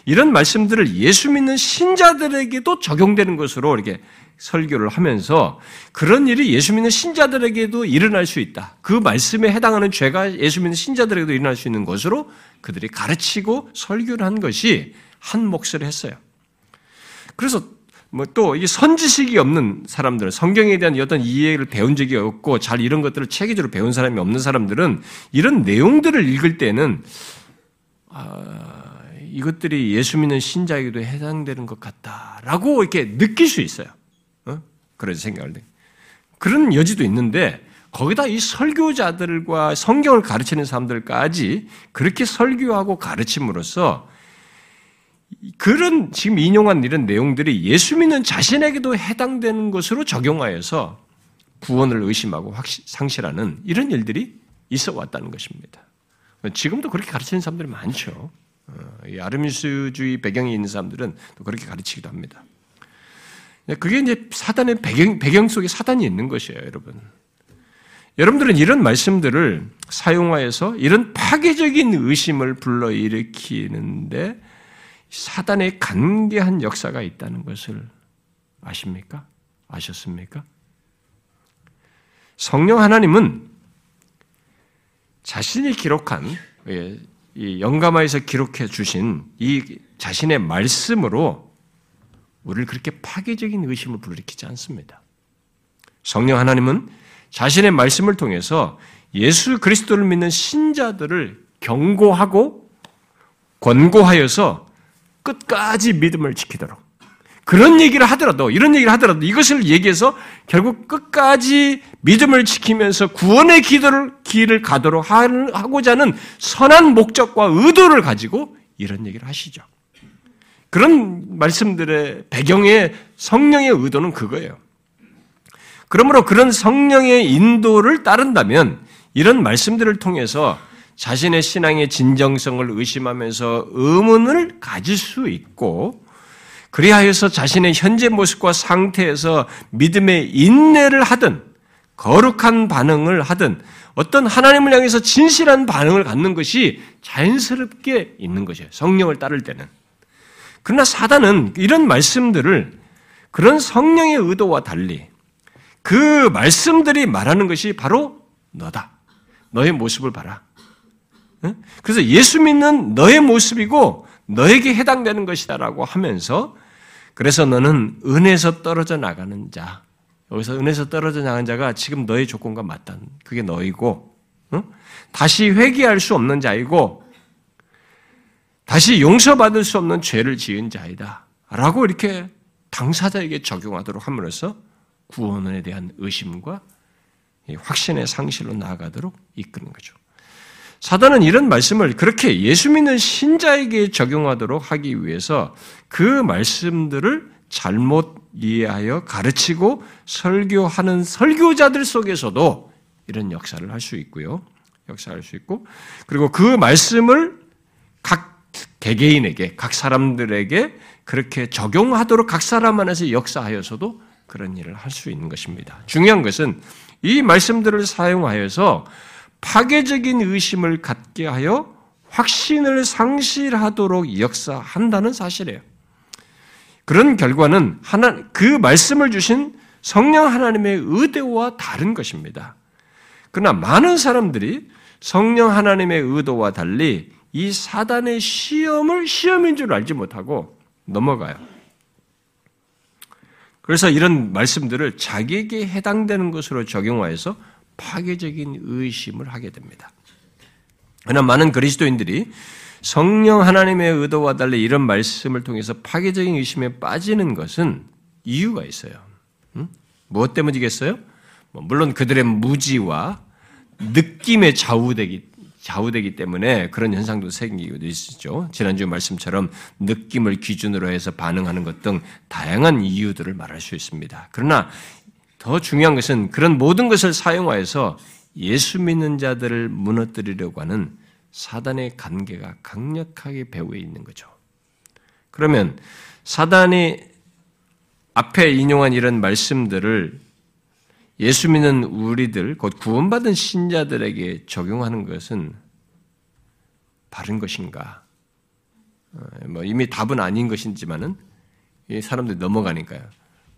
이런 말씀들을 예수 믿는 신자들에게도 적용되는 것으로 이렇게 설교를 하면서 그런 일이 예수 믿는 신자들에게도 일어날 수 있다. 그 말씀에 해당하는 죄가 예수 믿는 신자들에게도 일어날 수 있는 것으로 그들이 가르치고 설교를 한 것이 한 몫을 했어요. 그래서 뭐 또 이 선지식이 없는 사람들은 성경에 대한 어떤 이해를 배운 적이 없고 잘 이런 것들을 체계적으로 배운 사람이 없는 사람들은 이런 내용들을 읽을 때는 아, 이것들이 예수 믿는 신자에게도 해당되는 것 같다라고 이렇게 느낄 수 있어요. 어? 그런 생각을 그런 여지도 있는데 거기다 이 설교자들과 성경을 가르치는 사람들까지 그렇게 설교하고 가르침으로써 그런 지금 인용한 이런 내용들이 예수 믿는 자신에게도 해당되는 것으로 적용하여서 구원을 의심하고 확시, 상실하는 이런 일들이 있어 왔다는 것입니다. 지금도 그렇게 가르치는 사람들이 많죠. 어, 아르미스주의 배경이 있는 사람들은 또 그렇게 가르치기도 합니다. 그게 이제 사단의 배경, 배경 속에 사단이 있는 것이에요, 여러분. 여러분들은 이런 말씀들을 사용하여서 이런 파괴적인 의심을 불러일으키는데 사단의 간계한 역사가 있다는 것을 아십니까? 아셨습니까? 성령 하나님은 자신이 기록한 예, 영감하에서 기록해 주신 이 자신의 말씀으로 우리를 그렇게 파괴적인 의심을 불러일으키지 않습니다. 성령 하나님은 자신의 말씀을 통해서 예수 그리스도를 믿는 신자들을 경고하고 권고하여서 끝까지 믿음을 지키도록 그런 얘기를 하더라도 이런 얘기를 하더라도 이것을 얘기해서 결국 끝까지 믿음을 지키면서 구원의 기도를 길을 가도록 하고자 하는 선한 목적과 의도를 가지고 이런 얘기를 하시죠. 그런 말씀들의 배경에 성령의 의도는 그거예요. 그러므로 그런 성령의 인도를 따른다면 이런 말씀들을 통해서 자신의 신앙의 진정성을 의심하면서 의문을 가질 수 있고 그리하여서 자신의 현재 모습과 상태에서 믿음의 인내를 하든 거룩한 반응을 하든 어떤 하나님을 향해서 진실한 반응을 갖는 것이 자연스럽게 있는 것이에요. 성령을 따를 때는. 그러나 사단은 이런 말씀들을 그런 성령의 의도와 달리 그 말씀들이 말하는 것이 바로 너다. 너의 모습을 봐라. 그래서 예수 믿는 너의 모습이고 너에게 해당되는 것이다라고 하면서 그래서 너는 은에서 떨어져 나가는 자 여기서 은에서 떨어져 나간 자가 지금 너의 조건과 맞다. 그게 너이고 다시 회개할 수 없는 자이고 다시 용서받을 수 없는 죄를 지은 자이다. 라고 이렇게 당사자에게 적용하도록 함으로써 구원에 대한 의심과 확신의 상실로 나아가도록 이끄는 거죠. 사단은 이런 말씀을 그렇게 예수 믿는 신자에게 적용하도록 하기 위해서 그 말씀들을 잘못 이해하여 가르치고 설교하는 설교자들 속에서도 이런 역사를 할 수 있고요. 역사할 수 있고, 그리고 그 말씀을 각 개개인에게, 각 사람들에게 그렇게 적용하도록 각 사람 안에서 역사하여서도 그런 일을 할 수 있는 것입니다. 중요한 것은 이 말씀들을 사용하여서 파괴적인 의심을 갖게 하여 확신을 상실하도록 역사한다는 사실이에요. 그런 결과는 하나 그 말씀을 주신 성령 하나님의 의도와 다른 것입니다. 그러나 많은 사람들이 성령 하나님의 의도와 달리 이 사단의 시험을 시험인 줄 알지 못하고 넘어가요. 그래서 이런 말씀들을 자기에게 해당되는 것으로 적용하여서 파괴적인 의심을 하게 됩니다. 그러나 많은 그리스도인들이 성령 하나님의 의도와 달리 이런 말씀을 통해서 파괴적인 의심에 빠지는 것은 이유가 있어요. 음? 무엇 때문이겠어요? 뭐 물론 그들의 무지와 느낌에 좌우되기 좌우되기 때문에 그런 현상도 생기기도 있죠. 지난주 말씀처럼 느낌을 기준으로 해서 반응하는 것 등 다양한 이유들을 말할 수 있습니다. 그러나 더 중요한 것은 그런 모든 것을 사용하여서 예수 믿는 자들을 무너뜨리려고 하는 사단의 관계가 강력하게 배후에 있는 거죠. 그러면 사단이 앞에 인용한 이런 말씀들을 예수 믿는 우리들, 곧 구원받은 신자들에게 적용하는 것은 바른 것인가? 어, 뭐 이미 답은 아닌 것이지만은 사람들이 넘어가니까요.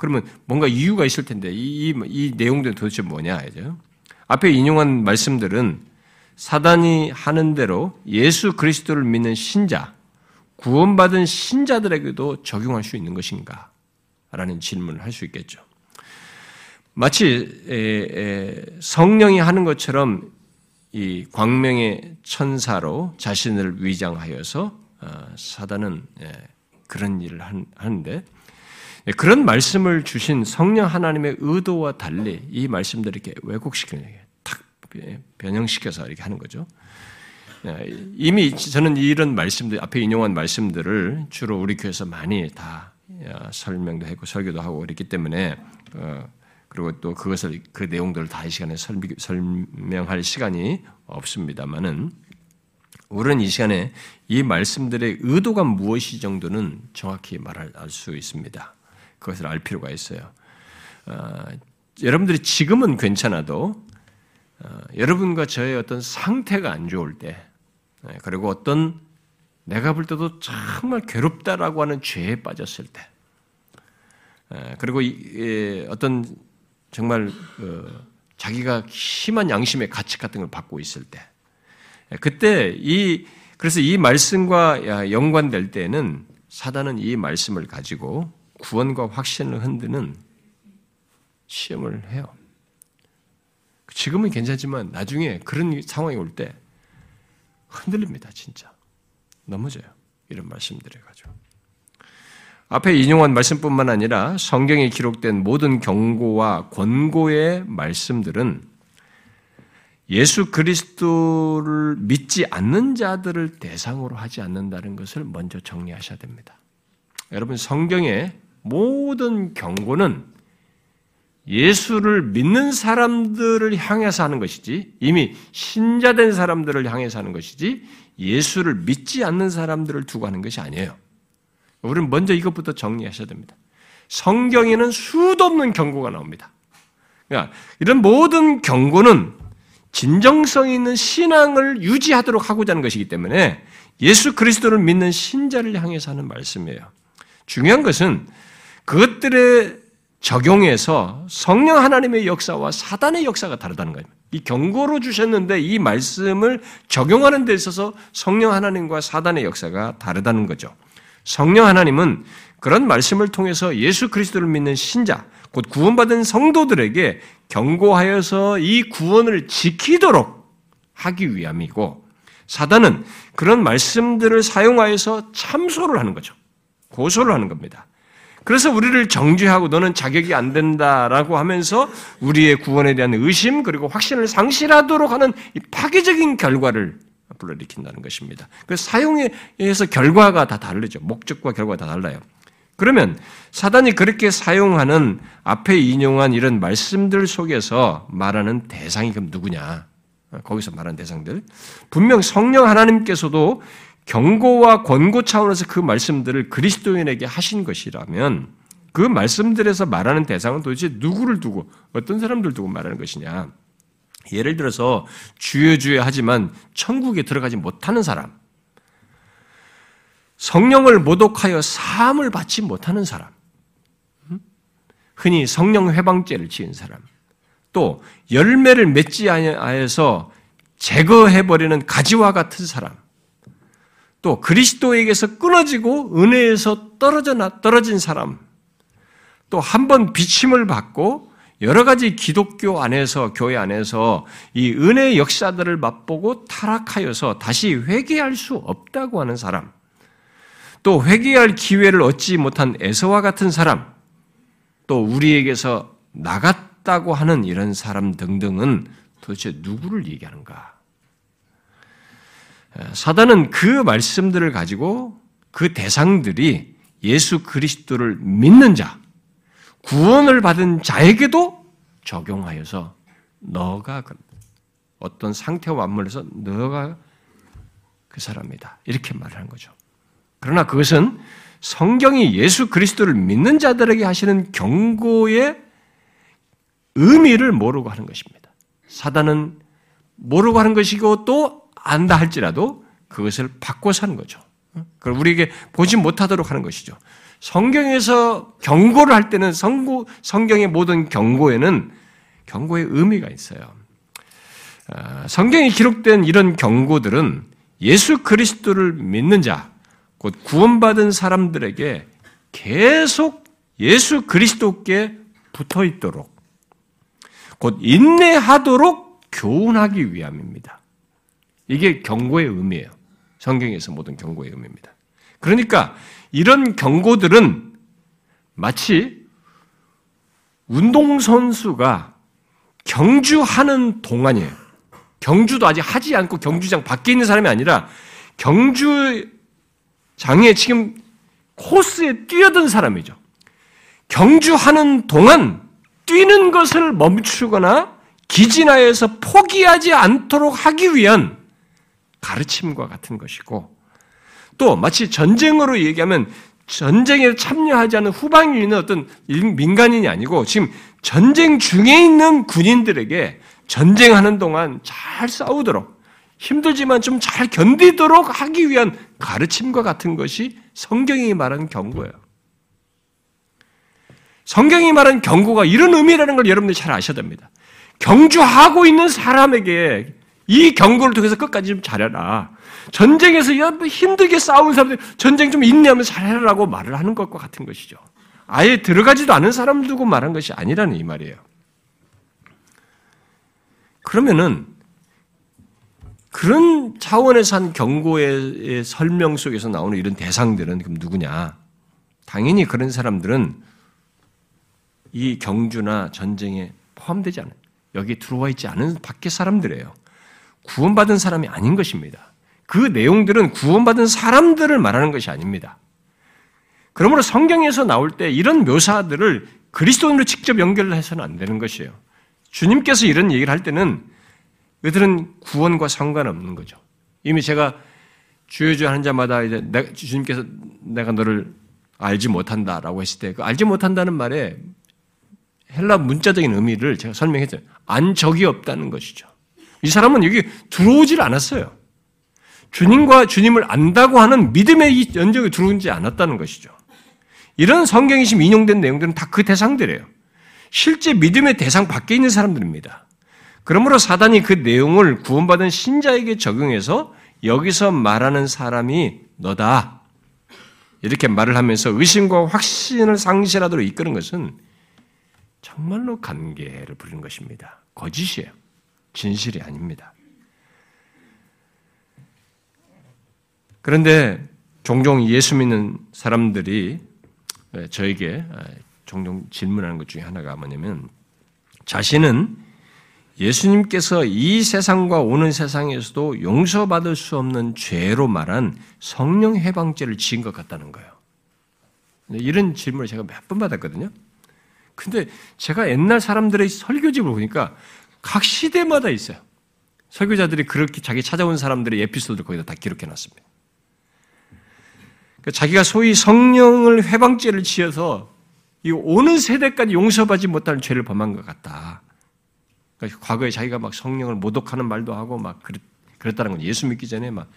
그러면 뭔가 이유가 있을 텐데 이, 이, 이 내용들은 도대체 뭐냐 하죠. 앞에 인용한 말씀들은 사단이 하는 대로 예수 그리스도를 믿는 신자, 구원받은 신자들에게도 적용할 수 있는 것인가? 라는 질문을 할 수 있겠죠. 마치 성령이 하는 것처럼 이 광명의 천사로 자신을 위장하여서 어, 사단은 그런 일을 하는데 그런 말씀을 주신 성령 하나님의 의도와 달리 이 말씀들을 이렇게 왜곡시키는 탁 변형시켜서 이렇게 하는 거죠. 이미 저는 이런 말씀들 앞에 인용한 말씀들을 주로 우리 교회에서 많이 다 설명도 했고 설교도 하고 그랬기 때문에 어, 그리고 또 그것을 그 내용들을 다 이 시간에 설명할 시간이 없습니다만은 우리는 이 시간에 이 말씀들의 의도가 무엇이 정도는 정확히 말할 수 있습니다. 그것을 알 필요가 있어요. 어, 여러분들이 지금은 괜찮아도 어, 여러분과 저의 어떤 상태가 안 좋을 때, 네, 그리고 어떤 내가 볼 때도 정말 괴롭다라고 하는 죄에 빠졌을 때, 예, 그리고 어떤 정말 그 자기가 심한 양심의 가책 같은 걸 받고 있을 때, 예, 그때 이 그래서 이 말씀과 연관될 때는 사단은 이 말씀을 가지고 구원과 확신을 흔드는 시험을 해요. 지금은 괜찮지만 나중에 그런 상황이 올 때 흔들립니다, 진짜. 넘어져요. 이런 말씀들을 가지고. 앞에 인용한 말씀뿐만 아니라 성경에 기록된 모든 경고와 권고의 말씀들은 예수 그리스도를 믿지 않는 자들을 대상으로 하지 않는다는 것을 먼저 정리하셔야 됩니다. 여러분 성경의 모든 경고는 예수를 믿는 사람들을 향해서 하는 것이지 이미 신자된 사람들을 향해서 하는 것이지 예수를 믿지 않는 사람들을 두고 하는 것이 아니에요. 우리는 먼저 이것부터 정리하셔야 됩니다. 성경에는 수도 없는 경고가 나옵니다. 그러니까 이런 모든 경고는 진정성 있는 신앙을 유지하도록 하고자 하는 것이기 때문에 예수 그리스도를 믿는 신자를 향해서 하는 말씀이에요. 중요한 것은 그것들의 적용해서 성령 하나님의 역사와 사단의 역사가 다르다는 거예요. 이 경고로 주셨는데 이 말씀을 적용하는 데 있어서 성령 하나님과 사단의 역사가 다르다는 거죠. 성령 하나님은 그런 말씀을 통해서 예수 그리스도를 믿는 신자, 곧 구원받은 성도들에게 경고하여서 이 구원을 지키도록 하기 위함이고, 사단은 그런 말씀들을 사용하여서 참소를 하는 거죠. 고소를 하는 겁니다. 그래서 우리를 정죄하고 너는 자격이 안 된다라고 하면서 우리의 구원에 대한 의심 그리고 확신을 상실하도록 하는 파괴적인 결과를 불러일으킨다는 것입니다. 그 사용에 의해서 결과가 다 다르죠. 목적과 결과가 다 달라요. 그러면 사단이 그렇게 사용하는 앞에 인용한 이런 말씀들 속에서 말하는 대상이 그럼 누구냐? 거기서 말하는 대상들. 분명 성령 하나님께서도 경고와 권고 차원에서 그 말씀들을 그리스도인에게 하신 것이라면 그 말씀들에서 말하는 대상은 도대체 누구를 두고 어떤 사람들 두고 말하는 것이냐? 예를 들어서 주여 주여 하지만 천국에 들어가지 못하는 사람, 성령을 모독하여 사함을 받지 못하는 사람, 음? 흔히 성령 회방죄를 지은 사람, 또 열매를 맺지 아니하여서 제거해 버리는 가지와 같은 사람, 또 그리스도에게서 끊어지고 은혜에서 떨어져 떨어진 사람, 또 한 번 비침을 받고 여러 가지 기독교 안에서, 교회 안에서 이 은혜의 역사들을 맛보고 타락하여서 다시 회개할 수 없다고 하는 사람, 또 회개할 기회를 얻지 못한 에서와 같은 사람, 또 우리에게서 나갔다고 하는 이런 사람 등등은 도대체 누구를 얘기하는가? 사단은 그 말씀들을 가지고 그 대상들이 예수 그리스도를 믿는 자, 구원을 받은 자에게도 적용하여서 너가 그 어떤 상태와 맞물려서 너가 그 사람이다. 이렇게 말하는 거죠. 그러나 그것은 성경이 예수 그리스도를 믿는 자들에게 하시는 경고의 의미를 모르고 하는 것입니다. 사단은 모르고 하는 것이고 또 안다 할지라도 그것을 바꿔서 하는 거죠. 그걸 우리에게 보지 못하도록 하는 것이죠. 성경에서 경고를 할 때는 성고, 성경의 모든 경고에는 경고의 의미가 있어요. 아, 성경에 기록된 이런 경고들은 예수 그리스도를 믿는 자, 곧 구원받은 사람들에게 계속 예수 그리스도께 붙어 있도록, 곧 인내하도록 교훈하기 위함입니다. 이게 경고의 의미예요. 성경에서 모든 경고의 의미입니다. 그러니까 이런 경고들은 마치 운동선수가 경주하는 동안이에요. 경주도 아직 하지 않고 경주장 밖에 있는 사람이 아니라 경주장에 지금 코스에 뛰어든 사람이죠. 경주하는 동안 뛰는 것을 멈추거나 기진하여서 포기하지 않도록 하기 위한 가르침과 같은 것이고 또 마치 전쟁으로 얘기하면 전쟁에 참여하지 않은 있는 어떤 민간인이 아니고 지금 전쟁 중에 있는 군인들에게 전쟁하는 동안 잘 싸우도록 힘들지만 좀 잘 견디도록 하기 위한 가르침과 같은 것이 성경이 말하는 경고예요. 성경이 말하는 경고가 이런 의미라는 걸 여러분들이 잘 아셔야 됩니다. 경주하고 있는 사람에게 이 경고를 통해서 끝까지 좀 잘해라. 전쟁에서 힘들게 싸운 사람들 전쟁 좀 인내하면 잘해라라고 말을 하는 것과 같은 것이죠. 아예 들어가지도 않은 사람 두고 말한 것이 아니라는 이 말이에요. 그러면은 그런 차원에서 한 경고의 설명 속에서 나오는 이런 대상들은 그럼 누구냐? 당연히 그런 사람들은 이 경주나 전쟁에 포함되지 않은 여기 들어와 있지 않은 밖의 사람들이에요. 구원받은 사람이 아닌 것입니다. 그 내용들은 구원받은 사람들을 말하는 것이 아닙니다. 그러므로 성경에서 나올 때 이런 묘사들을 그리스도인으로 직접 연결해서는 안 되는 것이에요. 주님께서 이런 얘기를 할 때는 그들은 구원과 상관없는 거죠. 이미 제가 주여주 하는 자마다 이제 주님께서 내가 너를 알지 못한다라고 했을 때 그 알지 못한다는 말에 헬라 문자적인 의미를 제가 설명했죠. 안 적이 없다는 것이죠. 이 사람은 여기 들어오질 않았어요. 주님과 주님을 안다고 하는 믿음의 이 연적에 들어오지 않았다는 것이죠. 이런 성경이 지금 인용된 내용들은 다 그 대상들이에요. 실제 믿음의 대상 밖에 있는 사람들입니다. 그러므로 사단이 그 내용을 구원받은 신자에게 적용해서 여기서 말하는 사람이 너다. 이렇게 말을 하면서 의심과 확신을 상실하도록 이끄는 것은 정말로 관계를 부르는 것입니다. 거짓이에요. 진실이 아닙니다. 그런데 종종 예수 믿는 사람들이 저에게 종종 질문하는 것 중에 하나가 뭐냐면 자신은 예수님께서 이 세상과 오는 세상에서도 용서받을 수 없는 죄로 말한 성령 해방죄를 지은 것 같다는 거예요. 이런 질문을 제가 몇 번 받았거든요. 근데 제가 옛날 사람들의 설교집을 보니까 각 시대마다 있어요. 설교자들이 그렇게 자기 찾아온 사람들의 에피소드를 거기다 다 기록해 놨습니다. 그러니까 자기가 소위 성령을 회방죄를 지어서 이 오는 세대까지 용서받지 못할 죄를 범한 것 같다. 그러니까 과거에 자기가 막 성령을 모독하는 말도 하고 막 그랬 다는 건 예수 믿기 전에 막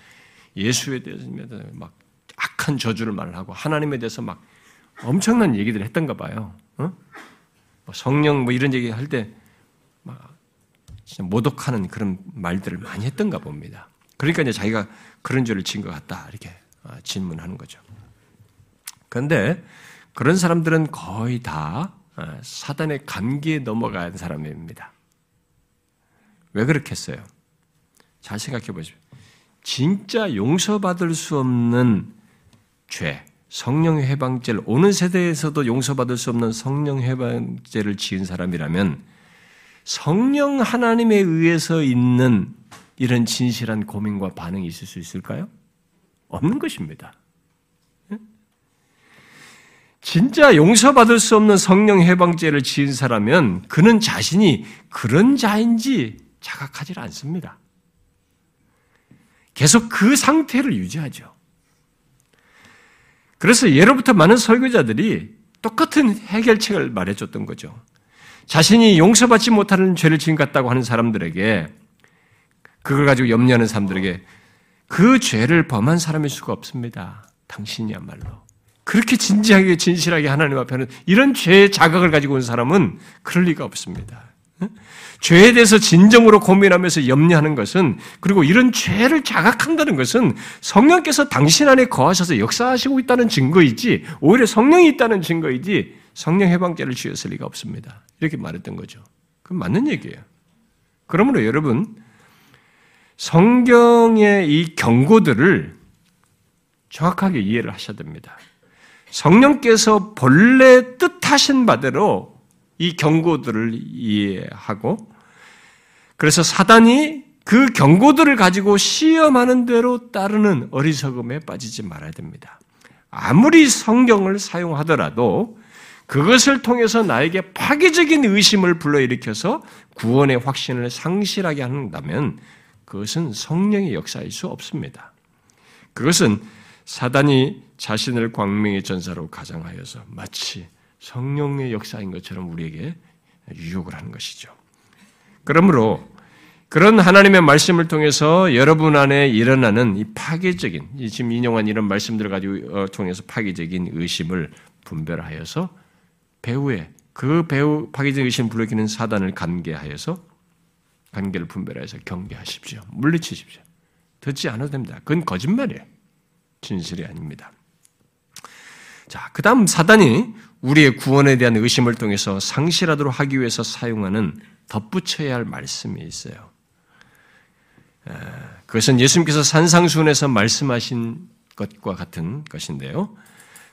예수에 대해서 막 악한 저주를 말하고 하나님에 대해서 막 엄청난 얘기들을 했던가 봐요. 어? 뭐 성령 뭐 이런 얘기 할때 진짜 모독하는 그런 말들을 많이 했던가 봅니다. 그러니까 이제 자기가 그런 죄를 지은 것 같다 이렇게 어, 질문하는 거죠. 그런데 그런 사람들은 거의 다 어, 사단의 감기에 넘어간 사람입니다. 왜 그렇겠어요? 잘 생각해 보십시오. 진짜 용서받을 수 없는 죄, 성령 해방죄를 오는 세대에서도 용서받을 수 없는 성령 해방죄를 지은 사람이라면 성령 하나님에 의해서 있는 이런 진실한 고민과 반응이 있을 수 있을까요? 없는 것입니다. 진짜 용서받을 수 없는 성령 해방죄를 지은 사람은 그는 자신이 그런 자인지 자각하지 않습니다. 계속 그 상태를 유지하죠. 그래서 예로부터 많은 설교자들이 똑같은 해결책을 말해줬던 거죠. 자신이 용서받지 못하는 죄를 지은 같다고 하는 사람들에게 그걸 가지고 염려하는 사람들에게 그 죄를 범한 사람일 수가 없습니다. 당신이야말로. 그렇게 진지하게 진실하게 하나님 앞에는 이런 죄의 자각을 가지고 온 사람은 그럴 리가 없습니다. 죄에 대해서 진정으로 고민하면서 염려하는 것은 그리고 이런 죄를 자각한다는 것은 성령께서 당신 안에 거하셔서 역사하시고 있다는 증거이지 오히려 성령이 있다는 증거이지 성령 해방죄를 지었을 리가 없습니다. 이렇게 말했던 거죠. 그건 맞는 얘기예요. 그러므로 여러분 성경의 이 경고들을 정확하게 이해를 하셔야 됩니다. 성령께서 본래 뜻하신 바대로 이 경고들을 이해하고 그래서 사단이 그 경고들을 가지고 시험하는 대로 따르는 어리석음에 빠지지 말아야 됩니다. 아무리 성경을 사용하더라도 그것을 통해서 나에게 파괴적인 의심을 불러일으켜서 구원의 확신을 상실하게 한다면 그것은 성령의 역사일 수 없습니다. 그것은 사단이 자신을 광명의 전사로 가장하여서 마치 성령의 역사인 것처럼 우리에게 유혹을 하는 것이죠. 그러므로 그런 하나님의 말씀을 통해서 여러분 안에 일어나는 이 파괴적인 지금 인용한 이런 말씀들을 가지고 어, 통해서 파괴적인 의심을 분별하여서 배후에 그 배후 파괴적인 의심을 불러기는 사단을 간계하여서 관계를 분별해서 경계하십시오. 물리치십시오. 듣지 않아도 됩니다. 그건 거짓말이에요. 진실이 아닙니다. 자, 그 다음 사단이 우리의 구원에 대한 의심을 통해서 상실하도록 하기 위해서 사용하는 덧붙여야 할 말씀이 있어요. 그것은 예수님께서 산상수훈에서 말씀하신 것과 같은 것인데요.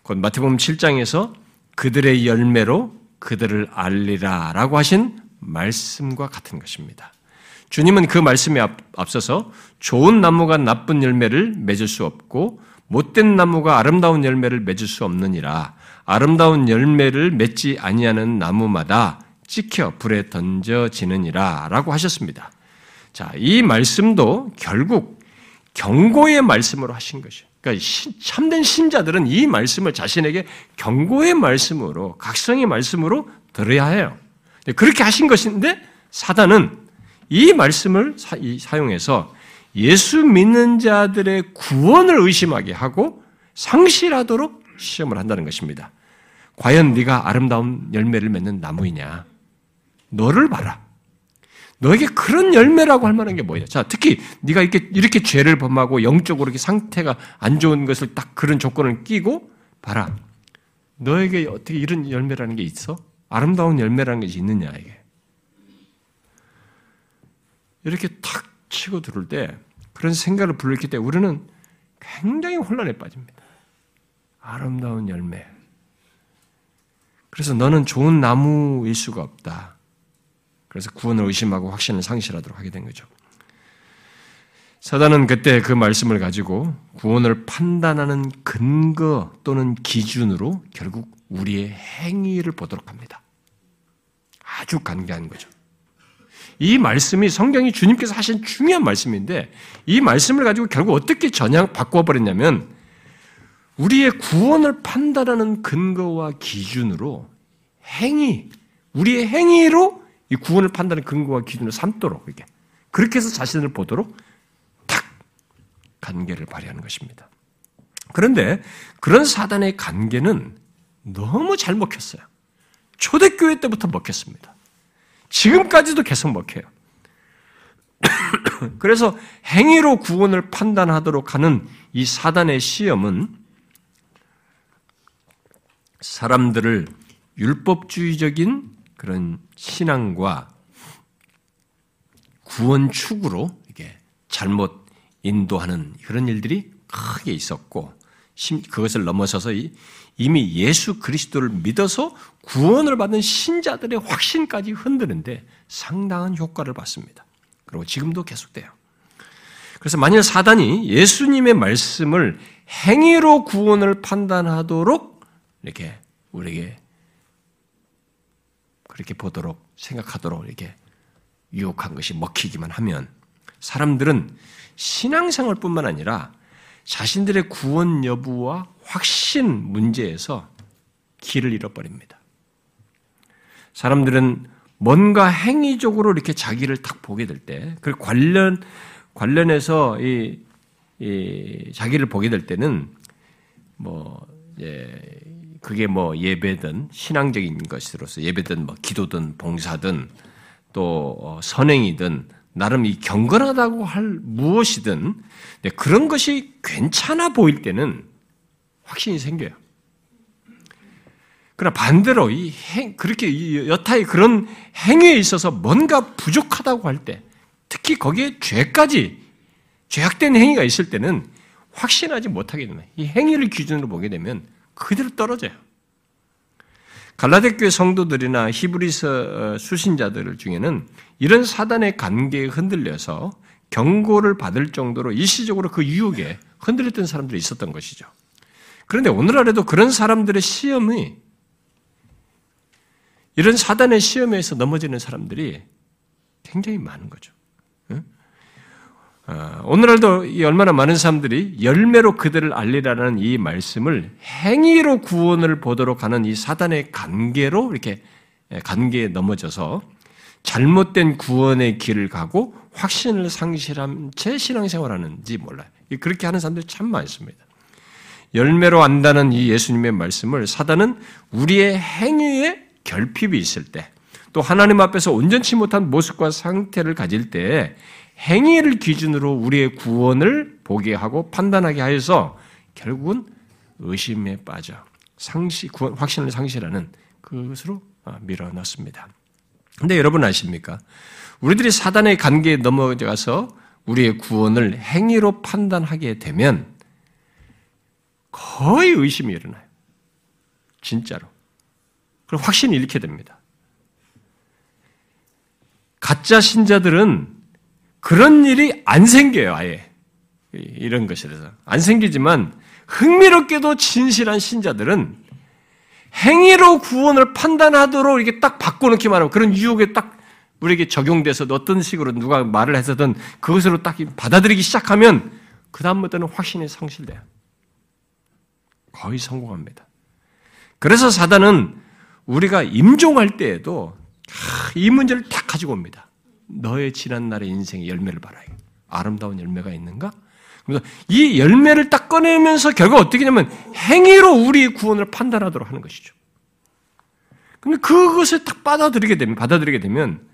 곧 마태복음 7장에서 그들의 열매로 그들을 알리라 라고 하신 말씀과 같은 것입니다. 주님은 그 말씀에 앞서서 좋은 나무가 나쁜 열매를 맺을 수 없고 못된 나무가 아름다운 열매를 맺을 수 없느니라. 아름다운 열매를 맺지 아니하는 나무마다 찍혀 불에 던져지느니라 라고 하셨습니다. 자, 이 말씀도 결국 경고의 말씀으로 하신 것이에요. 그러니까 참된 신자들은 이 말씀을 자신에게 경고의 말씀으로 각성의 말씀으로 들어야 해요. 그렇게 하신 것인데 사단은 이 말씀을 사용해서 예수 믿는 자들의 구원을 의심하게 하고 상실하도록 시험을 한다는 것입니다. 과연 네가 아름다운 열매를 맺는 나무이냐? 너를 봐라. 너에게 그런 열매라고 할 만한 게 뭐냐? 자, 특히 네가 이렇게 이렇게 죄를 범하고 영적으로 이렇게 상태가 안 좋은 것을 딱 그런 조건을 끼고 봐라. 너에게 어떻게 이런 열매라는 게 있어? 아름다운 열매라는 것이 있느냐 이게? 이렇게 탁 치고 들을 때 그런 생각을 불렀기 때문에 우리는 굉장히 혼란에 빠집니다. 아름다운 열매. 그래서 너는 좋은 나무일 수가 없다. 그래서 구원을 의심하고 확신을 상실하도록 하게 된 거죠. 사단은 그때 그 말씀을 가지고 구원을 판단하는 근거 또는 기준으로 결국 우리의 행위를 보도록 합니다. 아주 간계한 거죠. 이 말씀이 성경이 주님께서 하신 중요한 말씀인데 이 말씀을 가지고 결국 어떻게 전향 바꿔버렸냐면 우리의 구원을 판단하는 근거와 기준으로 행위, 우리의 행위로 이 구원을 판단하는 근거와 기준으로 삼도록 이렇게 그렇게 해서 자신을 보도록 탁 관계를 발휘하는 것입니다. 그런데 그런 사단의 관계는 너무 잘 먹혔어요. 초대교회 때부터 먹혔습니다. 지금까지도 계속 먹혀요. 그래서 행위로 구원을 판단하도록 하는 이 사단의 시험은 사람들을 율법주의적인 그런 신앙과 구원 축으로 이게 잘못 인도하는 그런 일들이 크게 있었고 그것을 넘어서서 이미 예수 그리스도를 믿어서 구원을 받는 신자들의 확신까지 흔드는데 상당한 효과를 받습니다. 그리고 지금도 계속돼요. 그래서 만일 사단이 예수님의 말씀을 행위로 구원을 판단하도록 이렇게 우리에게 그렇게 보도록 생각하도록 이렇게 유혹한 것이 먹히기만 하면 사람들은 신앙생활뿐만 아니라 자신들의 구원 여부와 확신 문제에서 길을 잃어버립니다. 사람들은 뭔가 행위적으로 이렇게 자기를 딱 보게 될 때, 그 관련, 관련해서 이, 이 자기를 보게 될 때는 뭐, 예, 그게 뭐 예배든 신앙적인 것으로서 예배든 뭐 기도든 봉사든 또 어, 선행이든 나름 이 경건하다고 할 무엇이든 그런 것이 괜찮아 보일 때는 확신이 생겨요. 그러나 반대로 이 행, 그렇게 여타의 그런 행위에 있어서 뭔가 부족하다고 할 때, 특히 거기에 죄까지, 죄악된 행위가 있을 때는 확신하지 못하게 되는, 이 행위를 기준으로 보게 되면 그대로 떨어져요. 갈라데 교회 성도들이나 히브리서 어, 수신자들 중에는 이런 사단의 관계에 흔들려서 경고를 받을 정도로 일시적으로 그 유혹에 흔들렸던 사람들이 있었던 것이죠. 그런데 오늘날에도 그런 사람들의 시험이 이런 사단의 시험에서 넘어지는 사람들이 굉장히 많은 거죠. 어, 오늘날도 얼마나 많은 사람들이 열매로 그들을 알리라는 이 말씀을 행위로 구원을 보도록 하는 이 사단의 관계로 이렇게 관계에 넘어져서 잘못된 구원의 길을 가고 확신을 상실한 채 신앙생활하는지 몰라요. 그렇게 하는 사람들이 참 많습니다. 열매로 안다는 이 예수님의 말씀을 사단은 우리의 행위에 결핍이 있을 때, 또 하나님 앞에서 온전치 못한 모습과 상태를 가질 때 행위를 기준으로 우리의 구원을 보게 하고 판단하게 하여서 결국은 의심에 빠져 상시, 구원, 확신을 상실하는 그것으로 아, 밀어넣습니다. 근데 여러분 아십니까? 우리들이 사단의 관계에 넘어가서 우리의 구원을 행위로 판단하게 되면 거의 의심이 일어나요. 진짜로. 그럼 확신이 잃게 됩니다. 가짜 신자들은 그런 일이 안 생겨요, 아예. 이런 것에 대해서. 안 생기지만 흥미롭게도 진실한 신자들은 행위로 구원을 판단하도록 이렇게 딱 바꿔놓기만 하면 그런 유혹에 딱 우리에게 적용돼서 어떤 식으로 누가 말을 해서든 그것으로 딱 받아들이기 시작하면 그다음부터는 확신이 상실돼요. 거의 성공합니다. 그래서 사단은 우리가 임종할 때에도 이 문제를 딱 가지고 옵니다. 너의 지난 날의 인생의 열매를 봐라. 아름다운 열매가 있는가? 이 열매를 딱 꺼내면서 결국 어떻게 되냐면 행위로 우리의 구원을 판단하도록 하는 것이죠. 근데 그것을 딱 받아들이게 되면, 받아들이게 되면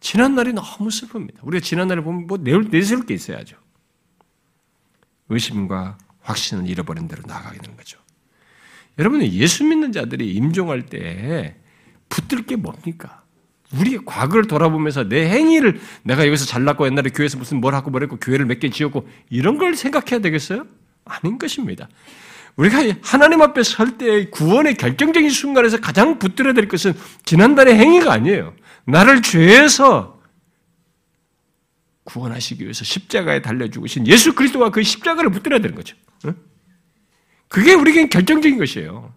지난날이 너무 슬픕니다. 우리가 지난날을 보면 뭐 내세울 게 있어야죠. 의심과 확신을 잃어버린 대로 나가게 되는 거죠. 여러분, 예수 믿는 자들이 임종할 때 붙들 게 뭡니까? 우리의 과거를 돌아보면서 내 행위를 내가 여기서 잘났고 옛날에 교회에서 무슨 뭘 하고 뭘 했고 교회를 몇 개 지었고 이런 걸 생각해야 되겠어요? 아닌 것입니다. 우리가 하나님 앞에 설때 구원의 결정적인 순간에서 가장 붙들어야 될 것은 지난달의 행위가 아니에요. 나를 죄에서 구원하시기 위해서 십자가에 달려 죽으신 예수 그리스도와 그 십자가를 붙들어야 되는 거죠. 그게 우리에게 결정적인 것이에요.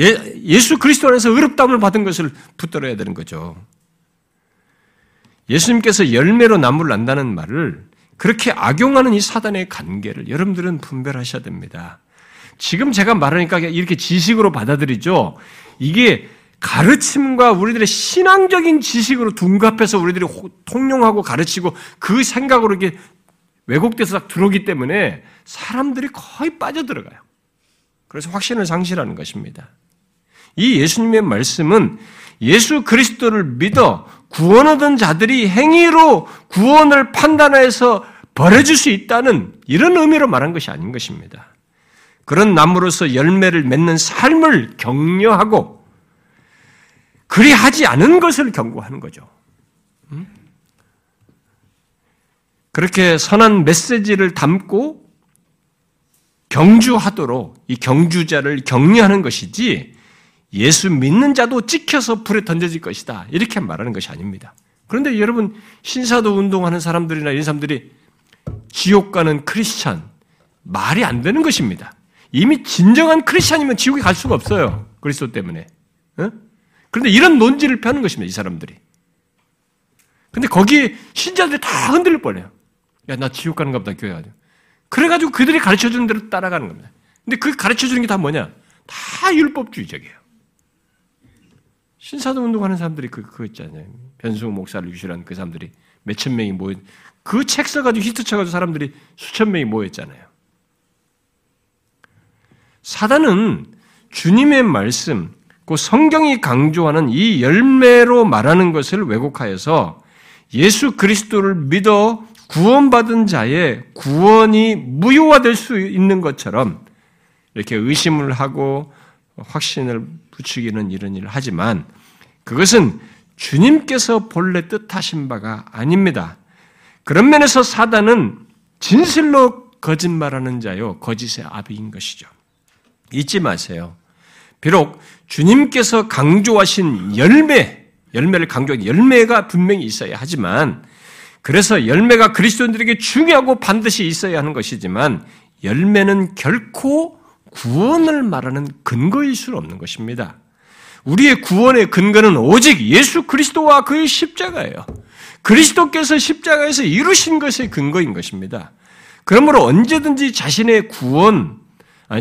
예, 예수 그리스도 안에서 의롭다함을 받은 것을 붙들어야 되는 거죠. 예수님께서 열매로 나무를 난다는 말을 그렇게 악용하는 이 사단의 관계를 여러분들은 분별하셔야 됩니다. 지금 제가 말하니까 이렇게 지식으로 받아들이죠. 이게 가르침과 우리들의 신앙적인 지식으로 둔갑해서 우리들이 통용하고 가르치고 그 생각으로 이게 왜곡돼서 딱 들어오기 때문에 사람들이 거의 빠져들어가요. 그래서 확신을 상실하는 것입니다. 이 예수님의 말씀은 예수 그리스도를 믿어 구원 얻은 자들이 행위로 구원을 판단해서 버려줄 수 있다는 이런 의미로 말한 것이 아닌 것입니다. 그런 나무로서 열매를 맺는 삶을 격려하고 그리하지 않은 것을 경고하는 거죠. 음? 그렇게 선한 메시지를 담고 경주하도록 이 경주자를 격려하는 것이지 예수 믿는 자도 찍혀서 불에 던져질 것이다. 이렇게 말하는 것이 아닙니다. 그런데 여러분 신사도 운동하는 사람들이나 이런 사람들이 지옥 가는 크리스찬 말이 안 되는 것입니다. 이미 진정한 크리스찬이면 지옥에 갈 수가 없어요. 그리스도 때문에. 어? 그런데 이런 논지를 펴는 것입니다. 이 사람들이. 근데 거기에 신자들이 다 흔들릴 뻔해요. 야, 나 지옥 가는가 보다, 교회 가지고. 그래가지고 그들이 가르쳐 주는 대로 따라가는 겁니다. 근데 그 가르쳐 주는 게 다 뭐냐? 다 율법주의적이에요. 신사도 운동하는 사람들이 그, 그거 있잖아요. 변승우 목사를 유실한 그 사람들이 몇천 명이 모여, 그책 써가지고 히트 쳐가지고 사람들이 수천 명이 모였잖아요. 사단은 주님의 말씀, 그 성경이 강조하는 이 열매로 말하는 것을 왜곡하여서 예수 그리스도를 믿어 구원받은 자의 구원이 무효화될 수 있는 것처럼 이렇게 의심을 하고 확신을 부추기는 이런 일을 하지만 그것은 주님께서 본래 뜻하신 바가 아닙니다. 그런 면에서 사단은 진실로 거짓말하는 자요, 거짓의 아비인 것이죠. 잊지 마세요. 비록 주님께서 강조하신 열매, 열매를 강조한 열매가 분명히 있어야 하지만, 그래서 열매가 그리스도인들에게 중요하고 반드시 있어야 하는 것이지만, 열매는 결코 구원을 말하는 근거일 수는 없는 것입니다. 우리의 구원의 근거는 오직 예수 그리스도와 그의 십자가예요. 그리스도께서 십자가에서 이루신 것의 근거인 것입니다. 그러므로 언제든지 자신의 구원,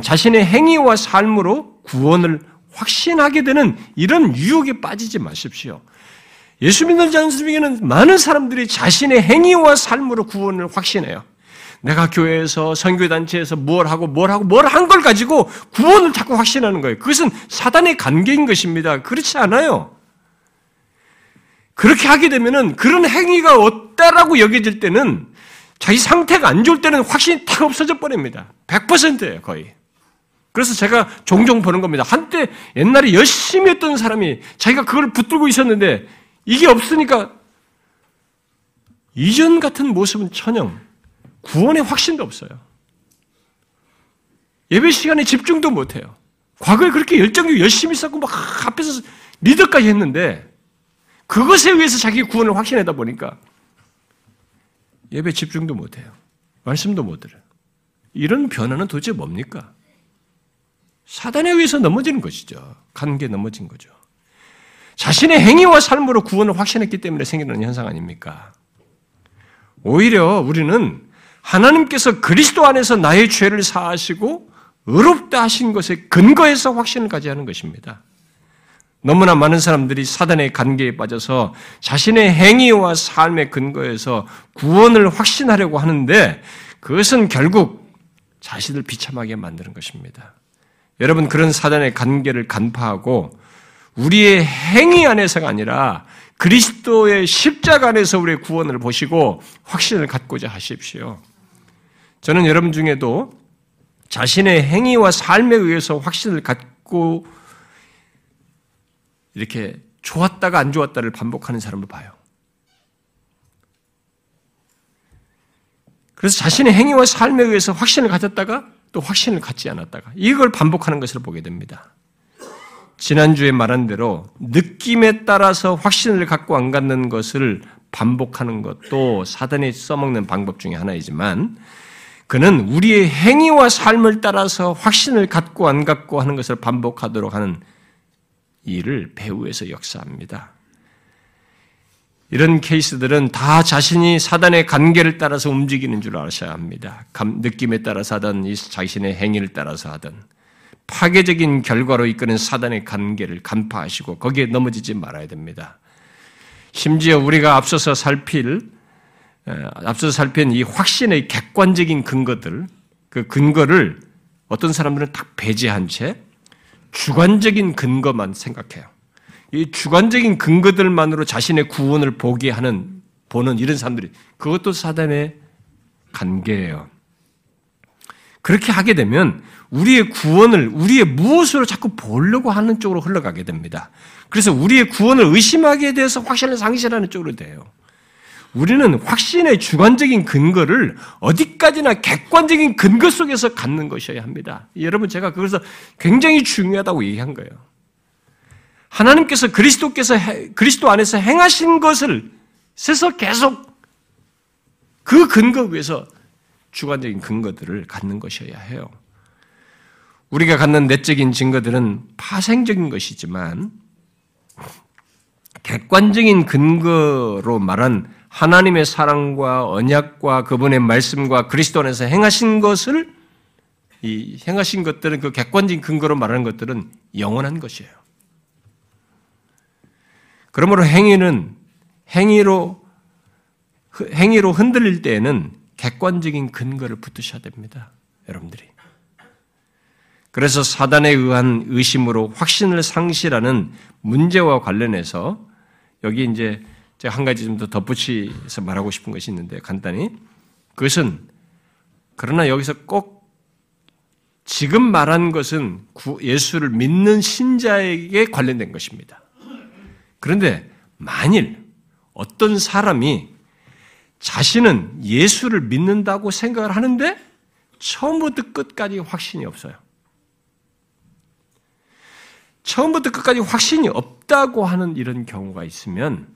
자신의 행위와 삶으로 구원을 확신하게 되는 이런 유혹에 빠지지 마십시오. 예수 믿는 자들 중에는 많은 사람들이 자신의 행위와 삶으로 구원을 확신해요. 내가 교회에서 선교단체에서 뭘 하고 뭘 하고 뭘 한 걸 가지고 구원을 자꾸 확신하는 거예요. 그것은 사단의 관계인 것입니다. 그렇지 않아요. 그렇게 하게 되면은 그런 행위가 없다라고 여겨질 때는 자기 상태가 안 좋을 때는 확신이 탁 없어져 버립니다. 100%예요, 거의. 그래서 제가 종종 보는 겁니다. 한때 옛날에 열심히 했던 사람이 자기가 그걸 붙들고 있었는데 이게 없으니까 이전 같은 모습은 천영, 구원의 확신도 없어요. 예배 시간에 집중도 못해요. 과거에 그렇게 열정이 열심히 쌓고 막 앞에서 리더까지 했는데 그것에 의해서 자기 구원을 확신하다 보니까 예배 집중도 못해요. 말씀도 못 들어요. 이런 변화는 도대체 뭡니까? 사단에 의해서 넘어지는 것이죠. 관계 넘어진 거죠. 자신의 행위와 삶으로 구원을 확신했기 때문에 생기는 현상 아닙니까? 오히려 우리는 하나님께서 그리스도 안에서 나의 죄를 사하시고 의롭다 하신 것에 근거해서 확신을 가져야 하는 것입니다. 너무나 많은 사람들이 사단의 관계에 빠져서 자신의 행위와 삶의 근거에서 구원을 확신하려고 하는데 그것은 결국 자신을 비참하게 만드는 것입니다. 여러분 그런 사단의 관계를 간파하고 우리의 행위 안에서가 아니라 그리스도의 십자가 안에서 우리의 구원을 보시고 확신을 갖고자 하십시오. 저는 여러분 중에도 자신의 행위와 삶에 의해서 확신을 갖고 이렇게 좋았다가 안 좋았다를 반복하는 사람을 봐요. 그래서 자신의 행위와 삶에 의해서 확신을 가졌다가 또 확신을 갖지 않았다가 이걸 반복하는 것을 보게 됩니다. 지난주에 말한 대로 느낌에 따라서 확신을 갖고 안 갖는 것을 반복하는 것도 사단이 써먹는 방법 중에 하나이지만 그는 우리의 행위와 삶을 따라서 확신을 갖고 안 갖고 하는 것을 반복하도록 하는 일을 배후에서 역사합니다. 이런 케이스들은 다 자신이 사단의 관계를 따라서 움직이는 줄 아셔야 합니다. 느낌에 따라서 하든 자신의 행위를 따라서 하든 파괴적인 결과로 이끄는 사단의 관계를 간파하시고 거기에 넘어지지 말아야 됩니다. 심지어 우리가 앞서서 살필 앞서서 살핀 이 확신의 객관적인 근거들, 그 근거를 어떤 사람들은 딱 배제한 채 주관적인 근거만 생각해요. 이 주관적인 근거들만으로 자신의 구원을 보게 하는, 보는 이런 사람들이, 그것도 사단의 관계예요. 그렇게 하게 되면 우리의 구원을, 우리의 무엇으로 자꾸 보려고 하는 쪽으로 흘러가게 됩니다. 그래서 우리의 구원을 의심하게 돼서 확신을 상실하는 쪽으로 돼요. 우리는 확신의 주관적인 근거를 어디까지나 객관적인 근거 속에서 갖는 것이어야 합니다. 여러분 제가 그것을 굉장히 중요하다고 얘기한 거예요. 하나님께서 그리스도께서 그리스도 안에서 행하신 것을 세서 계속 그 근거 위에서 주관적인 근거들을 갖는 것이어야 해요. 우리가 갖는 내적인 증거들은 파생적인 것이지만 객관적인 근거로 말한 하나님의 사랑과 언약과 그분의 말씀과 그리스도 안에서 행하신 것을 이 행하신 것들은 그 객관적인 근거로 말하는 것들은 영원한 것이에요. 그러므로 행위는 행위로 행위로 흔들릴 때에는 객관적인 근거를 붙으셔야 됩니다. 여러분들이. 그래서 사단에 의한 의심으로 확신을 상실하는 문제와 관련해서 여기 이제 제가 한 가지 좀 더 덧붙여서 말하고 싶은 것이 있는데 간단히 그것은 그러나 여기서 꼭 지금 말한 것은 예수를 믿는 신자에게 관련된 것입니다. 그런데 만일 어떤 사람이 자신은 예수를 믿는다고 생각을 하는데 처음부터 끝까지 확신이 없어요. 처음부터 끝까지 확신이 없다고 하는 이런 경우가 있으면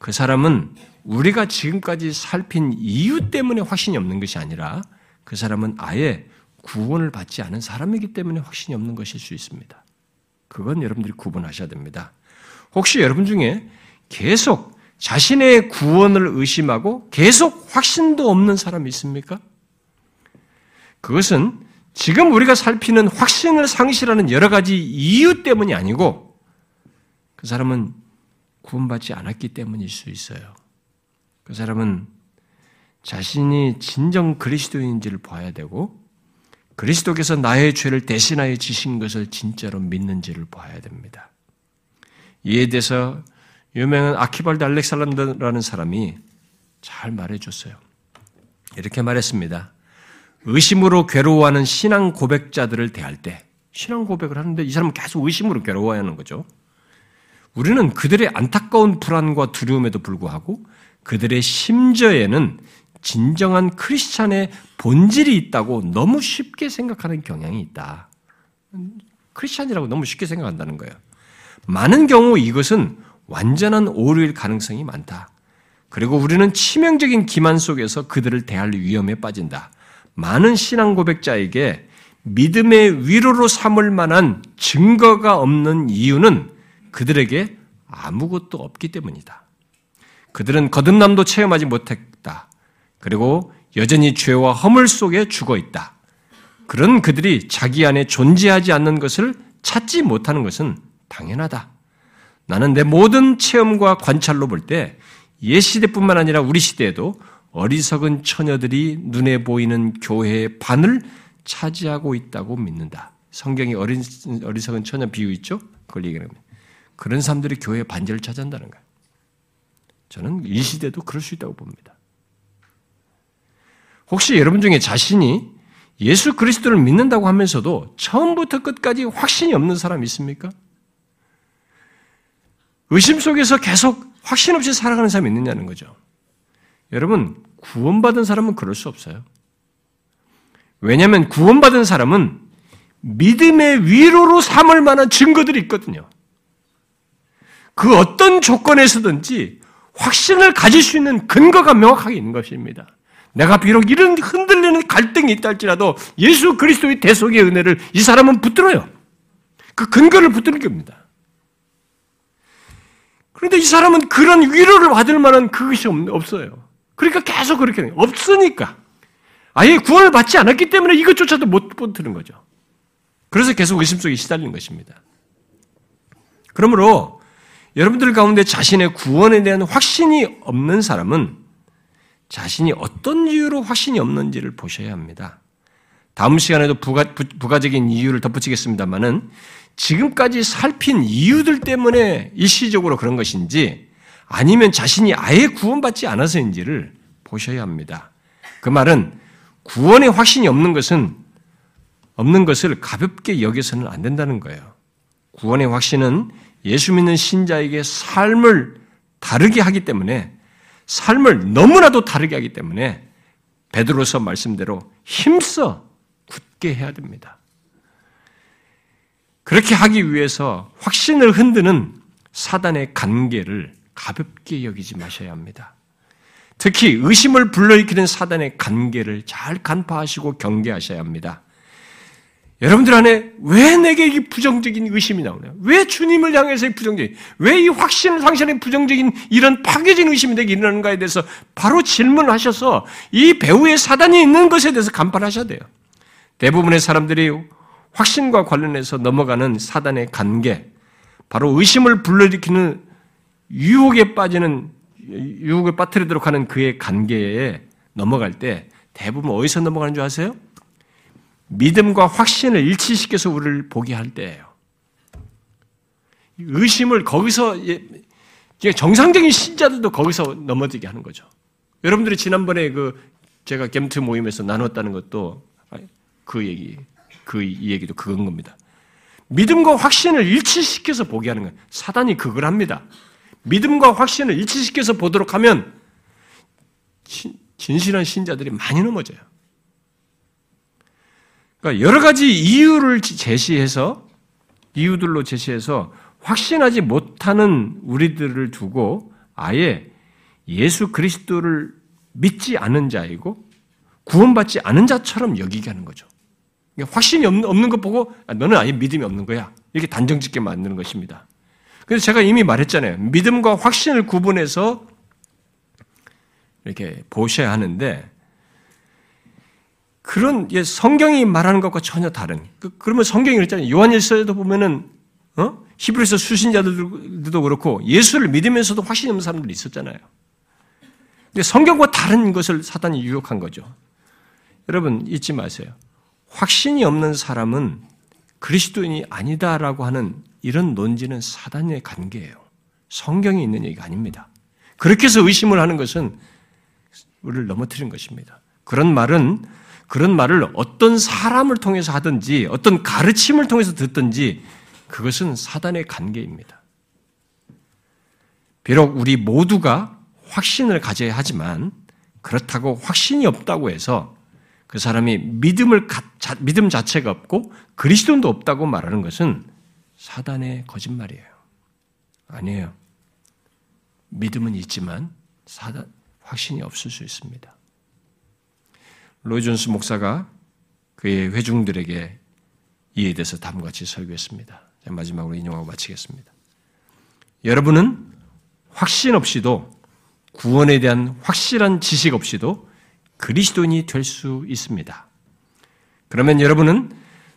그 사람은 우리가 지금까지 살핀 이유 때문에 확신이 없는 것이 아니라 그 사람은 아예 구원을 받지 않은 사람이기 때문에 확신이 없는 것일 수 있습니다. 그건 여러분들이 구분하셔야 됩니다. 혹시 여러분 중에 계속 자신의 구원을 의심하고 계속 확신도 없는 사람이 있습니까? 그것은 지금 우리가 살피는 확신을 상실하는 여러 가지 이유 때문이 아니고 그 사람은 구원받지 않았기 때문일 수 있어요. 그 사람은 자신이 진정 그리스도인지를 봐야 되고 그리스도께서 나의 죄를 대신하여 지신 것을 진짜로 믿는지를 봐야 됩니다. 이에 대해서 유명한 아키발드 알렉살란더라는 사람이 잘 말해줬어요. 이렇게 말했습니다. 의심으로 괴로워하는 신앙 고백자들을 대할 때, 신앙 고백을 하는데 이 사람은 계속 의심으로 괴로워하는 거죠. 우리는 그들의 안타까운 불안과 두려움에도 불구하고 그들의 심저에는 진정한 크리스찬의 본질이 있다고 너무 쉽게 생각하는 경향이 있다. 크리스찬이라고 너무 쉽게 생각한다는 거예요. 많은 경우 이것은 완전한 오류일 가능성이 많다. 그리고 우리는 치명적인 기만 속에서 그들을 대할 위험에 빠진다. 많은 신앙 고백자에게 믿음의 위로로 삼을 만한 증거가 없는 이유는 그들에게 아무것도 없기 때문이다. 그들은 거듭남도 체험하지 못했다. 그리고 여전히 죄와 허물 속에 죽어 있다. 그런 그들이 자기 안에 존재하지 않는 것을 찾지 못하는 것은 당연하다. 나는 내 모든 체험과 관찰로 볼 때 옛 시대뿐만 아니라 우리 시대에도 어리석은 처녀들이 눈에 보이는 교회의 반을 차지하고 있다고 믿는다. 성경에 어린, 어리석은 처녀 비유 있죠? 그걸 거예요. 그런 사람들이 교회의 반절을 차지한다는 거예요. 저는 이 시대도 그럴 수 있다고 봅니다. 혹시 여러분 중에 자신이 예수 그리스도를 믿는다고 하면서도 처음부터 끝까지 확신이 없는 사람 있습니까? 의심 속에서 계속 확신 없이 살아가는 사람이 있느냐는 거죠. 여러분, 구원받은 사람은 그럴 수 없어요. 왜냐하면 구원받은 사람은 믿음의 위로로 삼을 만한 증거들이 있거든요. 그 어떤 조건에서든지 확신을 가질 수 있는 근거가 명확하게 있는 것입니다. 내가 비록 이런 흔들리는 갈등이 있다 할지라도 예수 그리스도의 대속의 은혜를 이 사람은 붙들어요. 그 근거를 붙드는 겁니다. 그런데 이 사람은 그런 위로를 받을 만한 그것이 없어요. 그러니까 계속 그렇게 해요. 없으니까. 아예 구원을 받지 않았기 때문에 이것조차도 못 붙드는 거죠. 그래서 계속 의심 속에 시달리는 것입니다. 그러므로 여러분들 가운데 자신의 구원에 대한 확신이 없는 사람은 자신이 어떤 이유로 확신이 없는지를 보셔야 합니다. 다음 시간에도 부가, 부 가적인 이유를 덧붙이겠습니다만은 지금까지 살핀 이유들 때문에 일시적으로 그런 것인지 아니면 자신이 아예 구원받지 않아서인지를 보셔야 합니다. 그 말은 구원의 확신이 없는 것은 없는 것을 가볍게 여겨서는 안 된다는 거예요. 구원의 확신은 예수 믿는 신자에게 삶을 다르게 하기 때문에 삶을 너무나도 다르게 하기 때문에 베드로서 말씀대로 힘써 굳게 해야 됩니다. 그렇게 하기 위해서 확신을 흔드는 사단의 관계를 가볍게 여기지 마셔야 합니다. 특히 의심을 불러일으키는 사단의 관계를 잘 간파하시고 경계하셔야 합니다. 여러분들 안에 왜 내게 이 부정적인 의심이 나오냐? 왜 주님을 향해서 의 부정적인, 왜 이 확신을 상실하는 부정적인 이런 파괴적인 의심이 내게 일어나는가에 대해서 바로 질문을 하셔서 이 배후에 사단이 있는 것에 대해서 간판하셔야 돼요. 대부분의 사람들이 확신과 관련해서 넘어가는 사단의 관계, 바로 의심을 불러일으키는 유혹에 빠지는, 유혹에 빠뜨리도록 하는 그의 관계에 넘어갈 때 대부분 어디서 넘어가는 줄 아세요? 믿음과 확신을 일치시켜서 우리를 보게 할 때예요. 의심을 거기서 정상적인 신자들도 거기서 넘어지게 하는 거죠. 여러분들이 지난번에 그 제가 gem트 모임에서 나눴다는 것도 그 얘기, 그 얘기도 그건 겁니다. 믿음과 확신을 일치시켜서 보게 하는 거예요. 사단이 그걸 합니다. 믿음과 확신을 일치시켜서 보도록 하면 진실한 신자들이 많이 넘어져요. 그러니까 여러 가지 이유를 제시해서 이유들로 제시해서 확신하지 못하는 우리들을 두고 아예 예수 그리스도를 믿지 않은 자이고 구원받지 않은 자처럼 여기게 하는 거죠. 그러니까 확신이 없는 것 보고 아, 너는 아예 믿음이 없는 거야. 이렇게 단정짓게 만드는 것입니다. 그래서 제가 이미 말했잖아요. 믿음과 확신을 구분해서 이렇게 보셔야 하는데 그런 성경이 말하는 것과 전혀 다른. 그, 그러면 성경이 그랬잖아요. 요한일서에도 보면은 어? 히브리서 수신자들도 그렇고 예수를 믿으면서도 확신이 없는 사람들이 있었잖아요. 근데 성경과 다른 것을 사단이 유혹한 거죠. 여러분 잊지 마세요. 확신이 없는 사람은 그리스도인이 아니다라고 하는 이런 논지는 사단의 관계예요. 성경에 있는 얘기가 아닙니다. 그렇게 해서 의심을 하는 것은 우리를 넘어뜨린 것입니다. 그런 말은 그런 말을 어떤 사람을 통해서 하든지 어떤 가르침을 통해서 듣든지 그것은 사단의 관계입니다. 비록 우리 모두가 확신을 가져야 하지만 그렇다고 확신이 없다고 해서 그 사람이 믿음을 믿음 자체가 없고 그리스도도 없다고 말하는 것은 사단의 거짓말이에요. 아니에요. 믿음은 있지만 사단 확신이 없을 수 있습니다. 로이존스 목사가 그의 회중들에게 이에 대해서 다음과 같이 설교했습니다. 마지막으로 인용하고 마치겠습니다. 여러분은 확신 없이도 구원에 대한 확실한 지식 없이도 그리스도인이 될 수 있습니다. 그러면 여러분은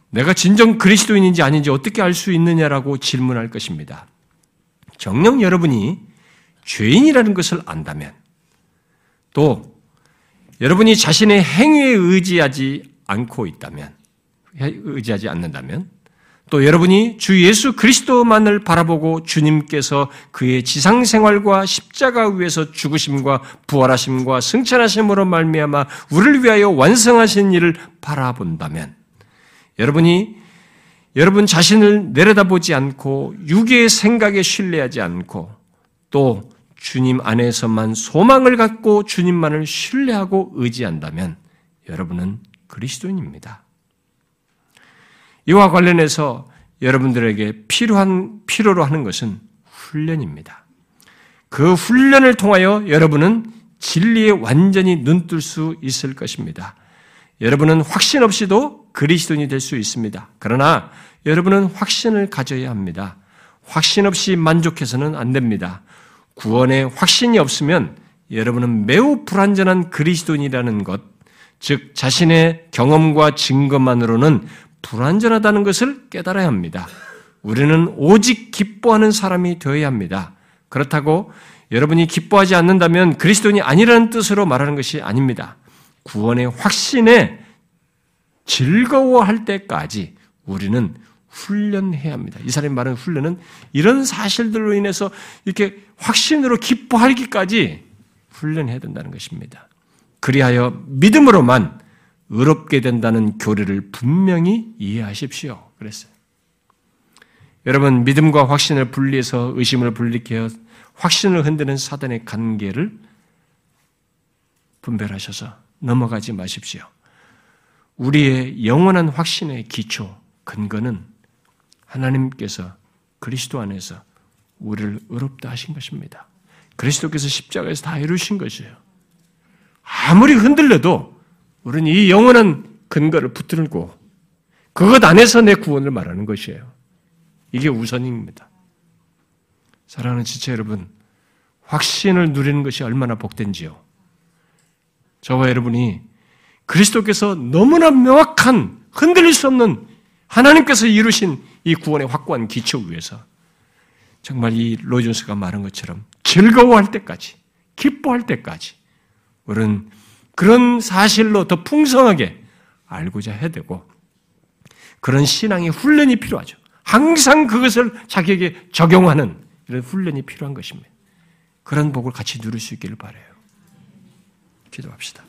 내가 진정 그리스도인인지 아닌지 어떻게 알 수 있느냐라고 질문할 것입니다. 정녕 여러분이 죄인이라는 것을 안다면 또 여러분이 자신의 행위에 의지하지 않고 있다면, 의지하지 않는다면, 또 여러분이 주 예수 그리스도만을 바라보고 주님께서 그의 지상 생활과 십자가 위에서 죽으심과 부활하심과 승천하심으로 말미암아 우리를 위하여 완성하신 일을 바라본다면 여러분이 여러분 자신을 내려다보지 않고 유괴의 생각에 신뢰하지 않고 또 주님 안에서만 소망을 갖고 주님만을 신뢰하고 의지한다면 여러분은 그리스도인입니다. 이와 관련해서 여러분들에게 필요한, 필요로 하는 것은 훈련입니다. 그 훈련을 통하여 여러분은 진리에 완전히 눈뜰 수 있을 것입니다. 여러분은 확신 없이도 그리스도인이 될 수 있습니다. 그러나 여러분은 확신을 가져야 합니다. 확신 없이 만족해서는 안 됩니다. 구원에 확신이 없으면 여러분은 매우 불완전한 그리스도인이라는 것, 즉 자신의 경험과 증거만으로는 불완전하다는 것을 깨달아야 합니다. 우리는 오직 기뻐하는 사람이 되어야 합니다. 그렇다고 여러분이 기뻐하지 않는다면 그리스도인이 아니라는 뜻으로 말하는 것이 아닙니다. 구원의 확신에 즐거워할 때까지 우리는 훈련해야 합니다. 이 사람이 말하는 훈련은 이런 사실들로 인해서 이렇게 확신으로 기뻐하기까지 훈련해야 된다는 것입니다. 그리하여 믿음으로만 의롭게 된다는 교리를 분명히 이해하십시오. 그랬어요. 여러분, 믿음과 확신을 분리해서 의심을 분리케 확신을 흔드는 사단의 관계를 분별하셔서 넘어가지 마십시오. 우리의 영원한 확신의 기초, 근거는 하나님께서 그리스도 안에서 우리를 의롭다 하신 것입니다. 그리스도께서 십자가에서 다 이루신 것이에요. 아무리 흔들려도 우리는 이 영원한 근거를 붙들고 그것 안에서 내 구원을 말하는 것이에요. 이게 우선입니다. 사랑하는 지체 여러분, 확신을 누리는 것이 얼마나 복된지요. 저와 여러분이 그리스도께서 너무나 명확한 흔들릴 수 없는 하나님께서 이루신 이 구원의 확고한 기초 위에서 정말 이 로이존스가 말한 것처럼 즐거워할 때까지, 기뻐할 때까지 우리는 그런 사실로 더 풍성하게 알고자 해야 되고 그런 신앙의 훈련이 필요하죠. 항상 그것을 자기에게 적용하는 이런 훈련이 필요한 것입니다. 그런 복을 같이 누릴 수 있기를 바래요. 기도합시다.